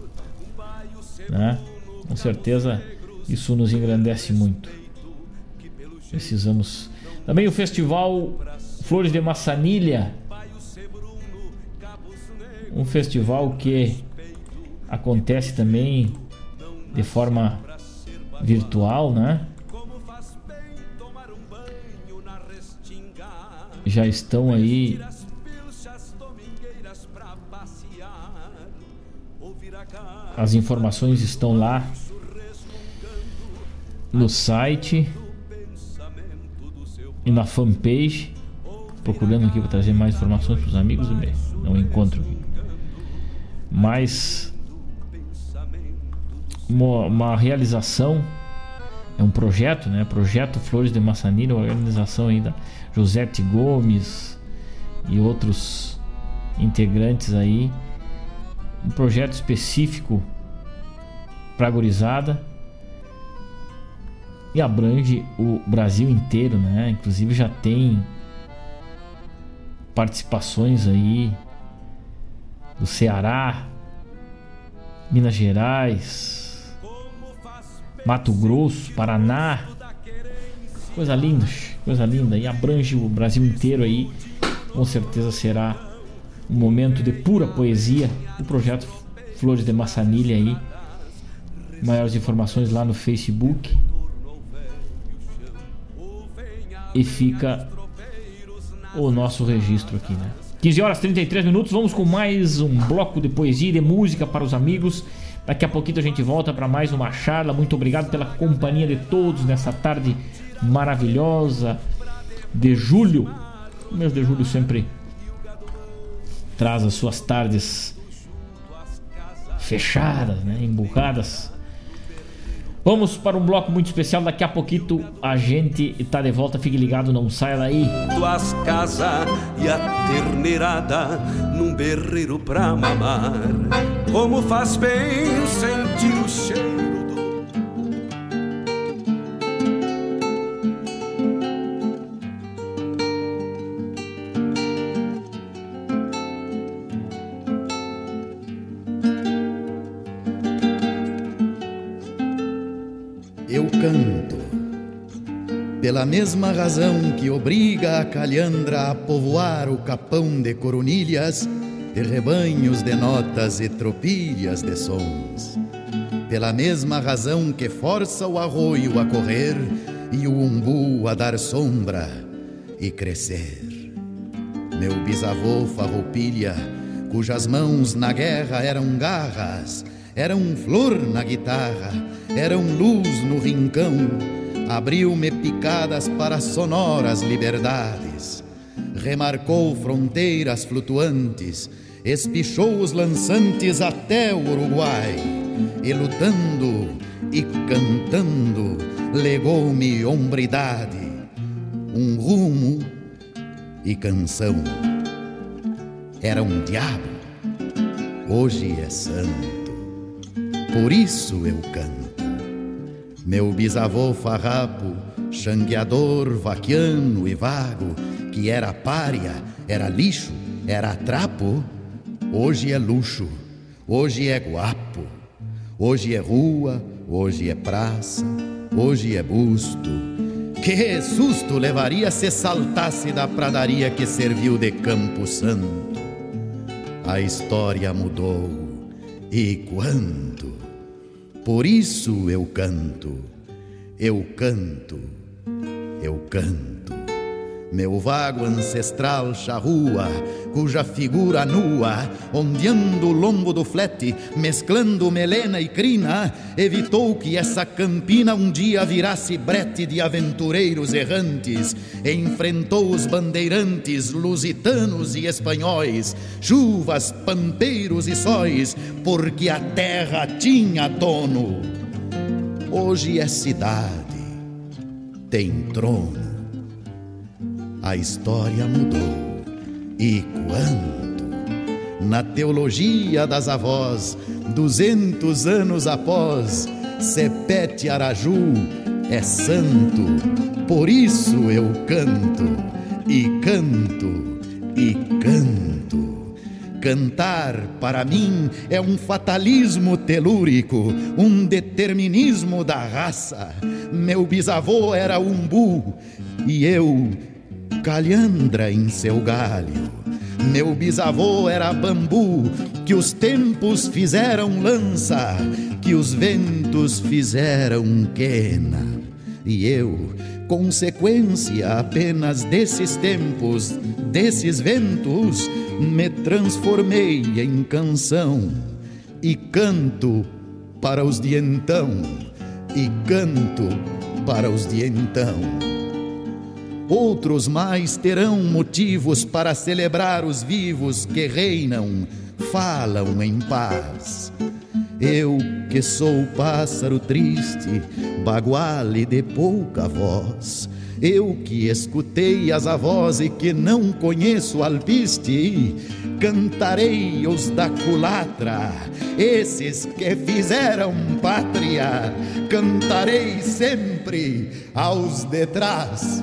Né? Com certeza isso nos engrandece muito. Precisamos. Também o festival Flores de Massanilha. Um festival que acontece também de forma virtual, né? Já estão aí as informações estão lá no site e na fanpage. Procurando aqui para trazer mais informações para os amigos não encontro. Mas uma, uma, realização é um projeto né? Projeto Flores de uma organização ainda Josete Gomes e outros integrantes aí. Um projeto específico para gurizada e abrange o Brasil inteiro, né? Inclusive já tem participações aí do Ceará, Minas Gerais, Mato Grosso, Paraná. Coisa linda. Coisa linda. E abrange o Brasil inteiro aí. Com certeza será um momento de pura poesia. O projeto Flores de Massanilha aí. Maiores informações lá no Facebook. E fica o nosso registro aqui, né? 15 horas 33 minutos, vamos com mais um bloco de poesia e de música para os amigos. Daqui a pouquinho a gente volta para mais uma charla. Muito obrigado pela companhia de todos nessa tarde maravilhosa de julho. O mês de julho sempre traz as suas tardes fechadas, né, emburradas. Vamos para um bloco muito especial. Daqui a pouquinho a gente está de volta. Fique ligado, não saia daí. Tuas casas e a terneirada num berreiro pra mamar. Como faz bem sentir o cheiro pela mesma razão que obriga a calhandra a povoar o capão de coronilhas, de rebanhos de notas e tropilhas de sons. Pela mesma razão que força o arroio a correr e o umbu a dar sombra e crescer. Meu bisavô farroupilha, cujas mãos na guerra eram garras, eram flor na guitarra, eram luz no rincão, abriu-me picadas para sonoras liberdades. remarcou fronteiras flutuantes, espichou os lançantes até o Uruguai, e lutando e cantando, legou-me hombridade, um rumo e canção. Era um diabo, hoje é santo, por isso eu canto. Meu bisavô farrapo, xangueador, vaquiano e vago, que era pária, era lixo, era trapo, hoje é luxo, hoje é guapo, hoje é rua, hoje é praça, hoje é busto. Que susto levaria se saltasse da pradaria que serviu de Campo Santo. A história mudou, e quanto? Por isso eu canto, eu canto, eu canto. Meu vago ancestral charrua, cuja figura nua, ondeando o lombo do flete, mesclando melena e crina, evitou que essa campina um dia virasse brete de aventureiros errantes, enfrentou os bandeirantes lusitanos e espanhóis, chuvas, pampeiros e sóis, porque a terra tinha dono. Hoje é cidade, tem trono a história mudou. E quando, na teologia das avós, duzentos anos após, Sepete Araju é santo, por isso eu canto, e canto, e canto. Cantar, para mim, é um fatalismo telúrico, um determinismo da raça. Meu bisavô era umbu e eu calhandra em seu galho. Meu bisavô era bambu, que os tempos fizeram lança, que os ventos fizeram quena. E eu, consequência apenas desses tempos, desses ventos, me transformei em canção e canto para os de então, e canto para os de então. Outros mais terão motivos para celebrar os vivos que reinam, falam em paz. Eu que sou pássaro triste, baguale de pouca voz, eu que escutei as avós e que não conheço alpiste, cantarei os da culatra, esses que fizeram pátria, cantarei sempre aos de trás.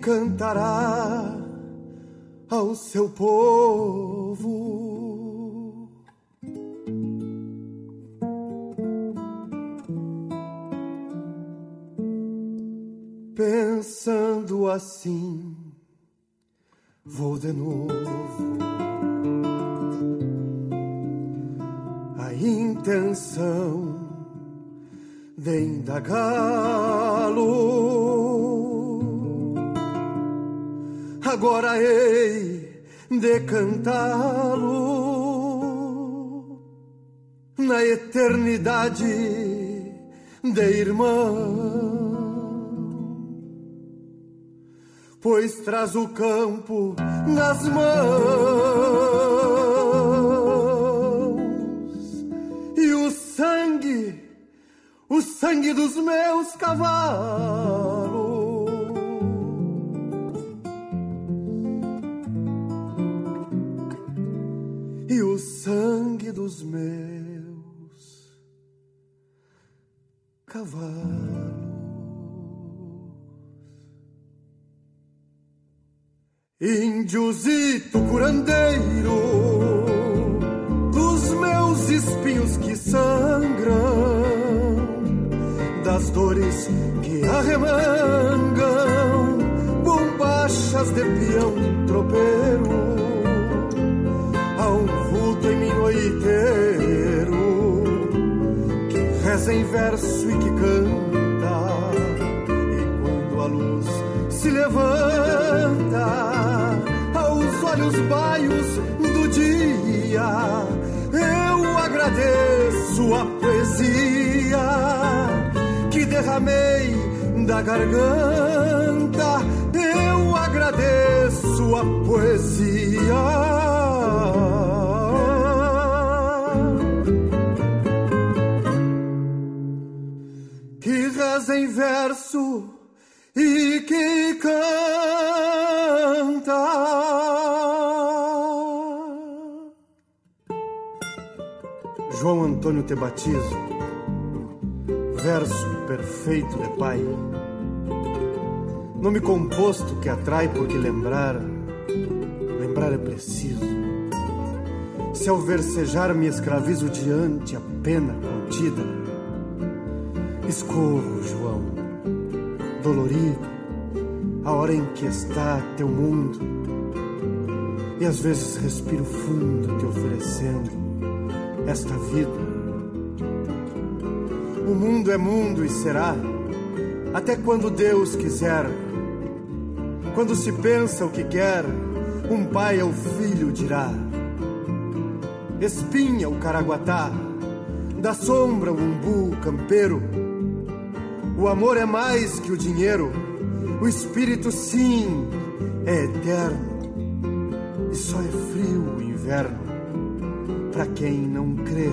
cantará ao seu povo. Pensando assim, vou de novo intenção de indagá-lo. Agora hei de cantá-lo na eternidade de irmão. pois traz o campo nas mãos e o sangue, o sangue dos meus cavalos. Dos meus cavalos. Índiozito curandeiro dos meus espinhos que sangram, das dores que arremangam, bombachas de peão tropeiro, reza em verso e que canta, e quando a luz se levanta aos olhos baios do dia. Eu agradeço a poesia que derramei da garganta. Eu agradeço a poesia. Em verso e que canta. João Antônio te batizo, verso perfeito de pai. Nome composto que atrai porque lembrar, lembrar é preciso. Se ao versejar me escravizo diante a pena contida, escorro, João, dolorido, a hora em que está teu mundo. E às vezes respiro fundo te oferecendo esta vida. O mundo é mundo e será, até quando Deus quiser. Quando se pensa o que quer, um pai ao filho dirá. Espinha o caraguatá, da sombra o umbu campeiro. O amor é mais que o dinheiro, o espírito sim é eterno. E só é frio o inverno para quem não crê.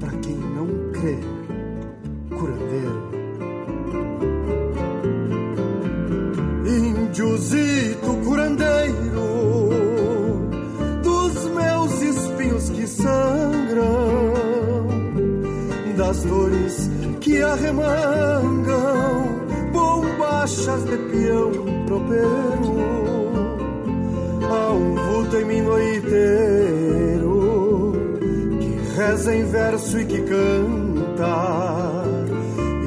Para quem não crê, curandeiro. Índiozito curandeiro dos meus espinhos que sangram, das dores que arremangam, bombachas de peão tropeiro há um vulto em mim noiteiro que reza em verso e que canta.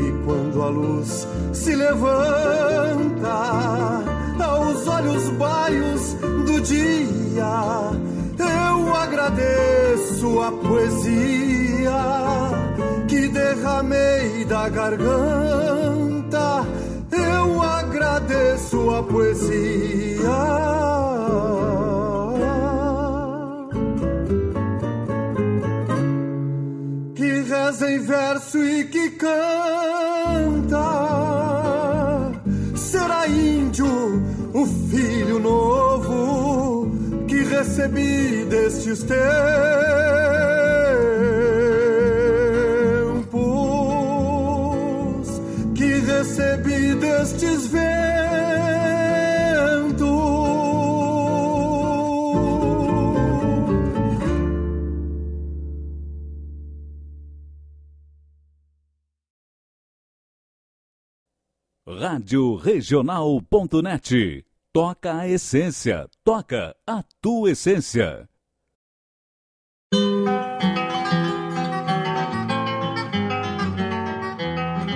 E quando a luz se levanta aos olhos baios do dia, eu agradeço a poesia derramei da garganta. Eu agradeço a poesia. que reza em verso e que canta. Será índio o filho novo que recebi destes tempos, Rádio Regional.net. Toca a essência. Toca a tua essência.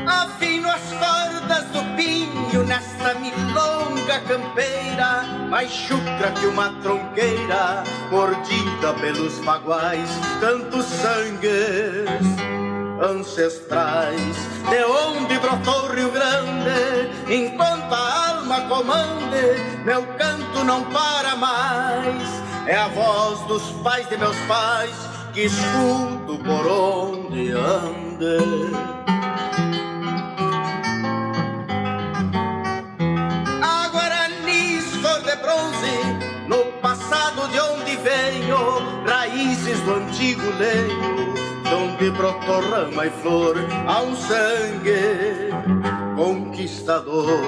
Afino as cordas do pinho nesta milonga campeira, mais chucra que uma tronqueira, mordida pelos baguais, tantos sangues ancestrais, de onde brotou Rio Grande, enquanto a alma comande, meu canto não para mais. É a voz dos pais de meus pais que escuto por onde ande. passado de onde venho, raízes do antigo leio donde brotou rama e flor, há um sangue conquistador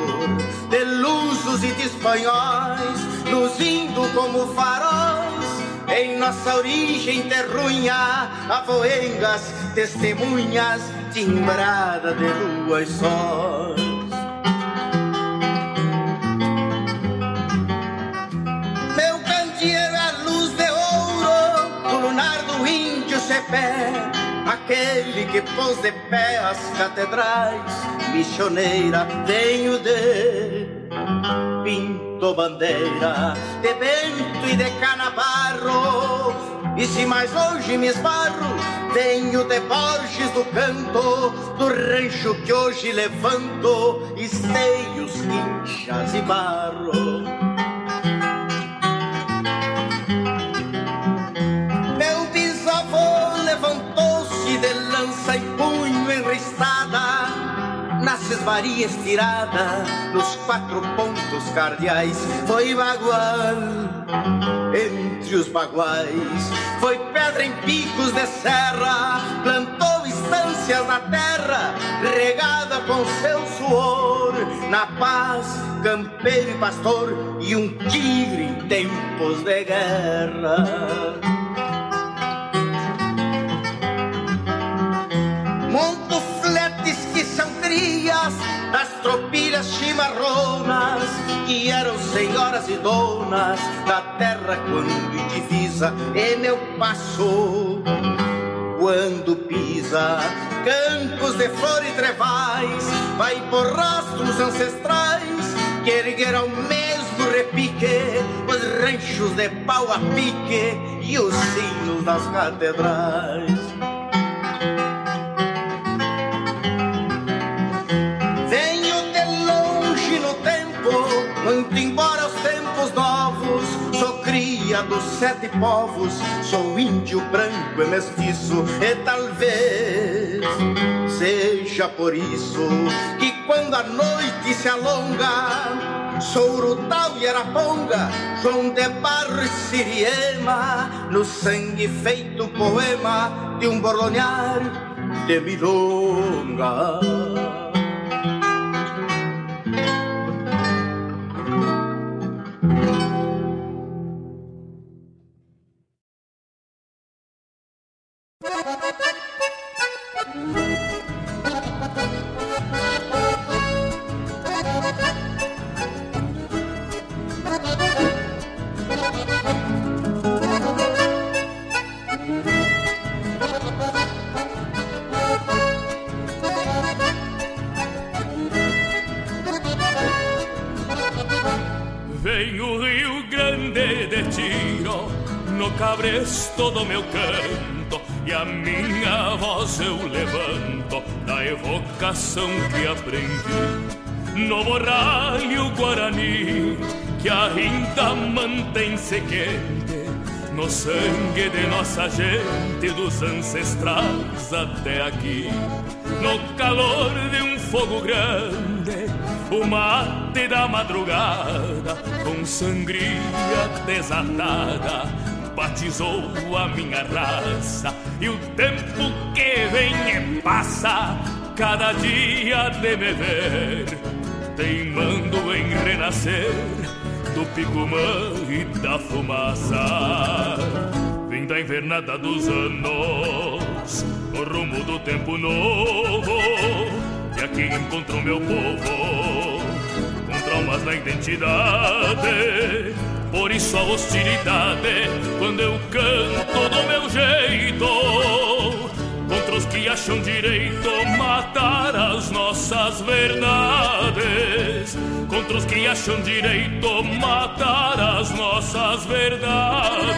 de lusos e de espanhóis, luzindo como faróis. Em nossa origem terrunha, avoengas, testemunhas, timbrada de lua e sol. Meu candeeiro é aquele que pôs de pé as catedrais, missioneira, tenho de pinto bandeira, de vento e de canabarro. E se mais longe me esbarro, venho de Borges do canto, do rancho que hoje levanto, esteios, quinchas e barro. Lança e punho enristada, nas esvaria estirada, nos quatro pontos cardeais, foi bagual entre os baguais, foi pedra em picos de serra, plantou estâncias na terra, regada com seu suor, na paz, campeiro e pastor, e um tigre em tempos de guerra. Das tropilhas chimarronas, que eram senhoras e donas da terra quando indivisa e meu passo. Quando pisa campos de flor e trevais, vai por rastros ancestrais que ergueram mesmo repique os ranchos de pau a pique e os sinos das catedrais. Cria dos sete povos, sou índio branco e mestiço, e talvez seja por isso que quando a noite se alonga, sou Urutau e Araponga, João de Barro e Siriema, no sangue feito poema de um borlonhar de milonga. Cabresto do meu canto e a minha voz eu levanto da evocação que aprendi. No borralho guarani que ainda mantém-se quente no sangue de nossa gente dos ancestrais até aqui. No calor de um fogo grande o mate da madrugada com sangria desatada batizou a minha raça e o tempo que vem e passa cada dia de me ver teimando em renascer do picumã e da fumaça. Vim da invernada dos anos no rumo do tempo novo e aqui encontro meu povo com traumas na identidade por isso a hostilidade quando eu canto do meu jeito contra os que acham direito matar as nossas verdades contra os que acham direito matar as nossas verdades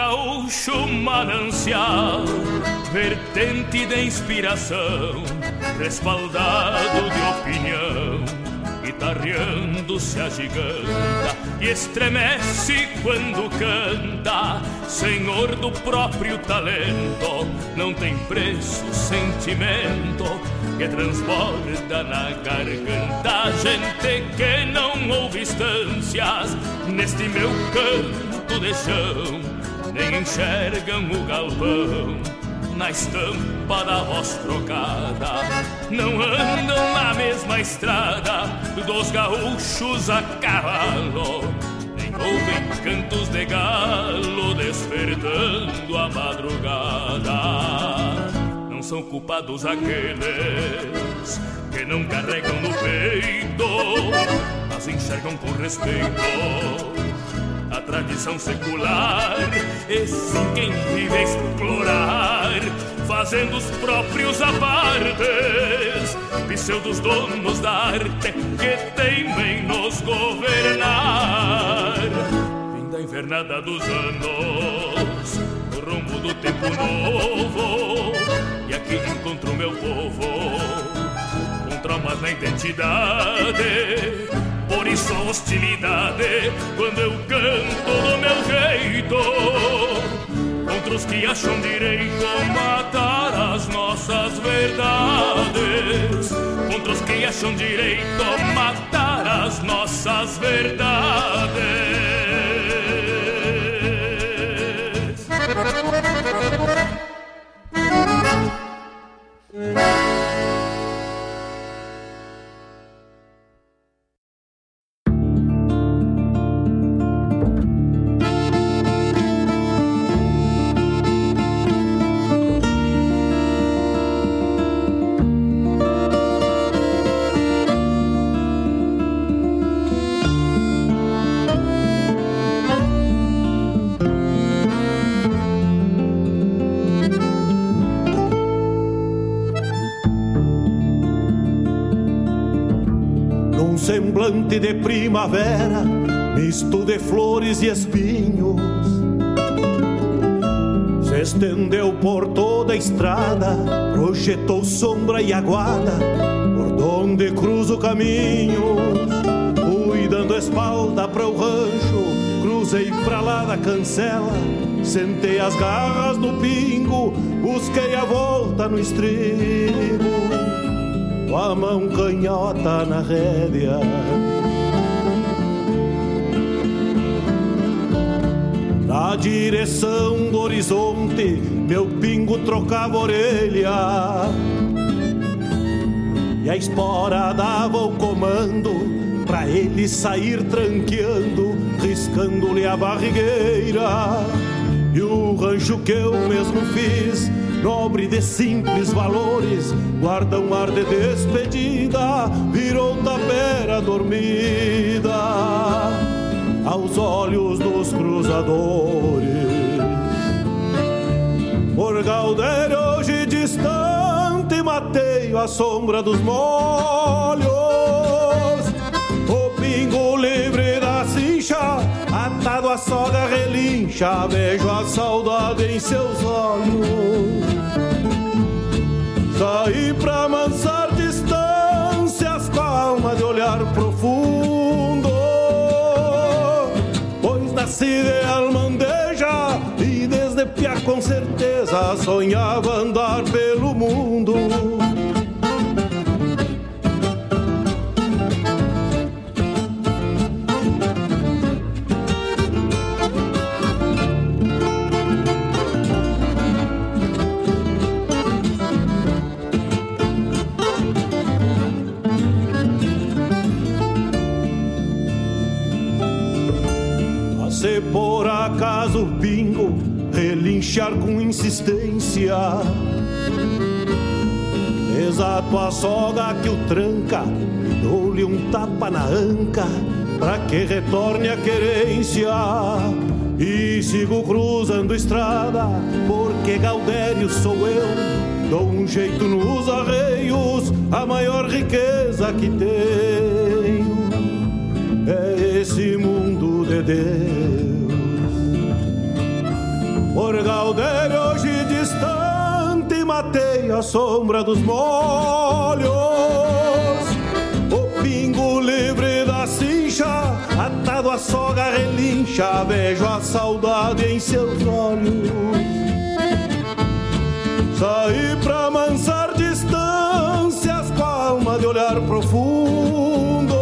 gaúcho manancial, vertente de inspiração, respaldado de opinião, guitarreando-se agiganta e estremece quando canta, senhor do próprio talento, não tem preço o sentimento que transborda na garganta, gente que não ouve instâncias neste meu canto de chão nem enxergam o galpão na estampa da voz trocada. Não andam na mesma estrada dos gaúchos a cavalo, nem ouvem cantos de galo despertando a madrugada. Não são culpados aqueles que não carregam no peito, mas enxergam com respeito tradição secular. E sim quem vive a explorar, fazendo os próprios apartes, pseudos donos da arte que temem nos governar. Vim da invernada dos anos, no rumbo do tempo novo, e aqui encontro meu povo, com traumas na identidade por isso a hostilidade quando eu canto do meu jeito. Contra os que acham direito matar as nossas verdades. Contra os que acham direito matar as nossas verdades de primavera, misto de flores e espinhos. Se estendeu por toda a estrada, projetou sombra e aguada, por donde cruzo caminhos. Fui dando espalda para o rancho, cruzei pra lá da cancela, sentei as garras no pingo, busquei a volta no estribo com a mão canhota na rédea. Na direção do horizonte, meu pingo trocava orelha. E a espora dava o comando pra ele sair tranqueando, riscando-lhe a barrigueira. E o rancho que eu mesmo fiz nobre de simples valores, guarda um ar de despedida, virou tapera dormida aos olhos dos cruzadores. Por Galdério hoje distante, mateio a sombra dos molhos, o pingo livre da cincha atado a soga relincha, vejo a saudade em seus olhos. Saí pra amansar distâncias com a alma de olhar profundo, pois nasci de almandeja e desde pia com certeza sonhava andar A soga que o tranca Dou-lhe um tapa na anca Pra que retorne a querência. E sigo cruzando estrada Porque Gaudério sou eu. Dou um jeito nos arreios A maior riqueza que tenho. É esse mundo de Deus. Por Galdério hoje distante matei a sombra dos molhos Soga relincha Vejo a saudade em seus olhos. Saí pra mansar distâncias Com alma de olhar profundo.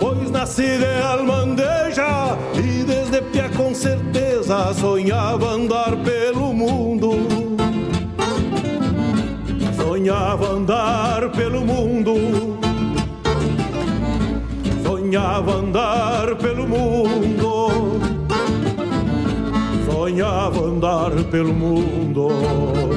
Pois nasci de almandeja E desde pia com certeza Sonhava andar pelo mundo. Sonhava andar pelo mundo Sonhava andar pelo mundo sonhava andar pelo mundo.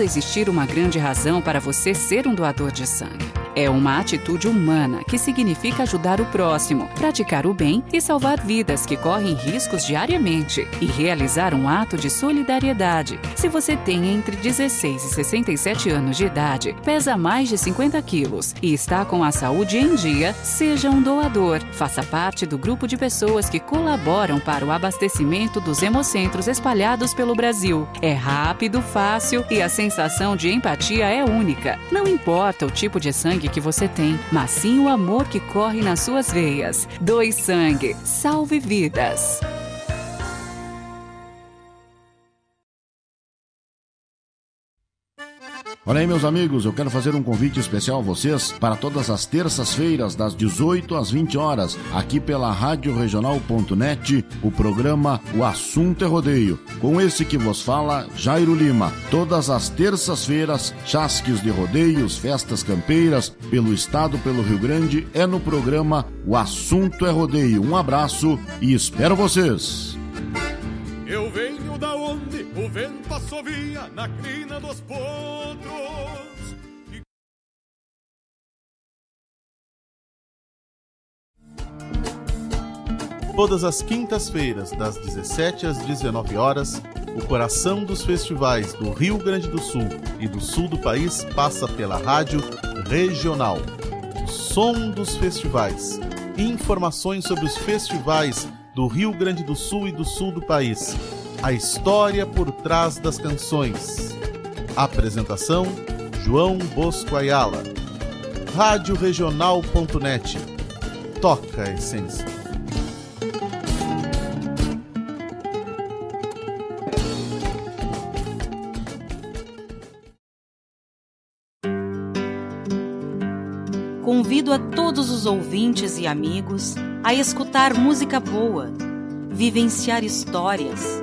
Precisa existir uma grande razão para você ser um doador de sangue. É uma atitude humana que significa ajudar o próximo, praticar o bem e salvar vidas que correm riscos diariamente e realizar um ato de solidariedade. Se você tem entre 16 e 67 anos de idade, pesa mais de 50 quilos e está com a saúde em dia, seja um doador. Faça parte do grupo de pessoas que colaboram para o abastecimento dos hemocentros espalhados pelo Brasil. É rápido, fácil e a sensação de empatia é única. Não importa o tipo de sangue que você tem, mas sim o amor que corre nas suas veias. Doe sangue, salve vidas. Olha aí, meus amigos, eu quero fazer um convite especial a vocês para todas as terças-feiras, das 18 às 20 horas, aqui pela Rádio Regional.net, o programa O Assunto é Rodeio. Com esse que vos fala, Jairo Lima. Todas as terças-feiras, chasques de rodeios, festas campeiras, pelo estado, pelo Rio Grande, é no programa O Assunto é Rodeio. Um abraço e espero vocês! Eu venho da onde o vento assovia na crina dos potros. Todas as quintas-feiras, das 17 às 19 horas, o coração dos festivais do Rio Grande do Sul e do sul do país passa pela rádio regional. Som dos festivais. Informações sobre os festivais do Rio Grande do Sul e do sul do país. A história por trás das canções. Apresentação: João Bosco Ayala. Radioregional.net. Toca a essência. Convido a todos os ouvintes e amigos a escutar música boa, vivenciar histórias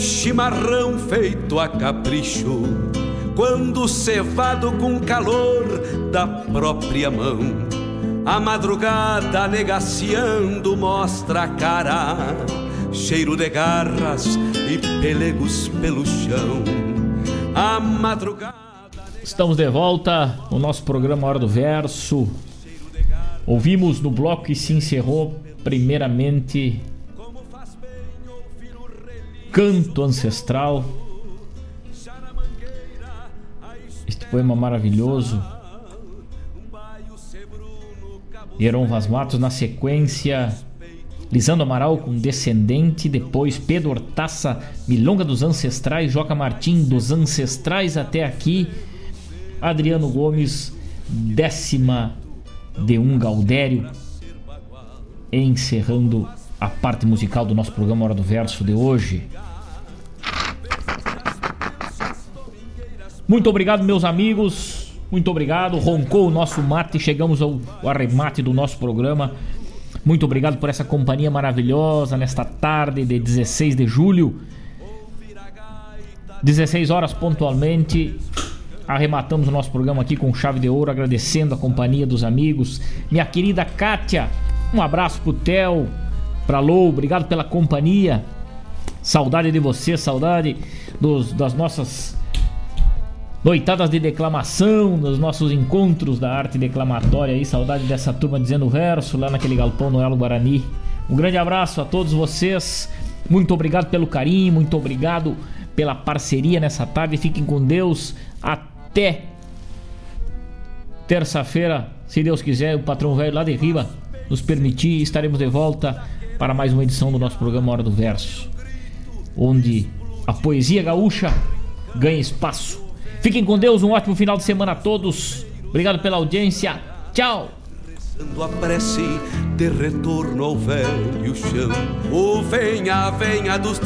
Chimarrão feito a capricho, quando cevado com calor da própria mão. A madrugada negaciando mostra a cara, cheiro de garras e pelegos pelo chão. A madrugada. Estamos de volta no nosso programa Hora do Verso. Ouvimos no bloco que se encerrou, primeiramente, Canto Ancestral. Este poema maravilhoso. Heron Vaz Matos, na sequência, Lisandro Amaral com Descendente, depois Pedro Hortaça, Milonga dos Ancestrais, Joca Martim dos Ancestrais até aqui, Adriano Gomes, décima de um Gaudério, encerrando a parte musical do nosso programa Hora do Verso de hoje. Muito obrigado, meus amigos. Muito obrigado. Roncou o nosso mate. Chegamos ao arremate do nosso programa. Muito obrigado por essa companhia maravilhosa nesta tarde de 16 de julho. 16 horas pontualmente. Arrematamos o nosso programa aqui com chave de ouro, agradecendo a companhia dos amigos. Minha querida Kátia, um abraço pro Theo, pra Lou, obrigado pela companhia. Saudade de você, saudade dos, das nossas noitadas de declamação, nos nossos encontros da arte declamatória aí, saudade dessa turma dizendo verso lá naquele galpão no Elo Guarani. Um grande abraço a todos vocês. Muito obrigado pelo carinho, muito obrigado pela parceria nessa tarde. Fiquem com Deus. Até terça-feira, se Deus quiser, o patrão velho lá de Riba nos permitir, estaremos de volta para mais uma edição do nosso programa Hora do Verso, onde a poesia gaúcha ganha espaço Fiquem com Deus, um ótimo final de semana a todos. Obrigado pela audiência. Tchau. a prece de retorno ao velho chão. O venha, venha dos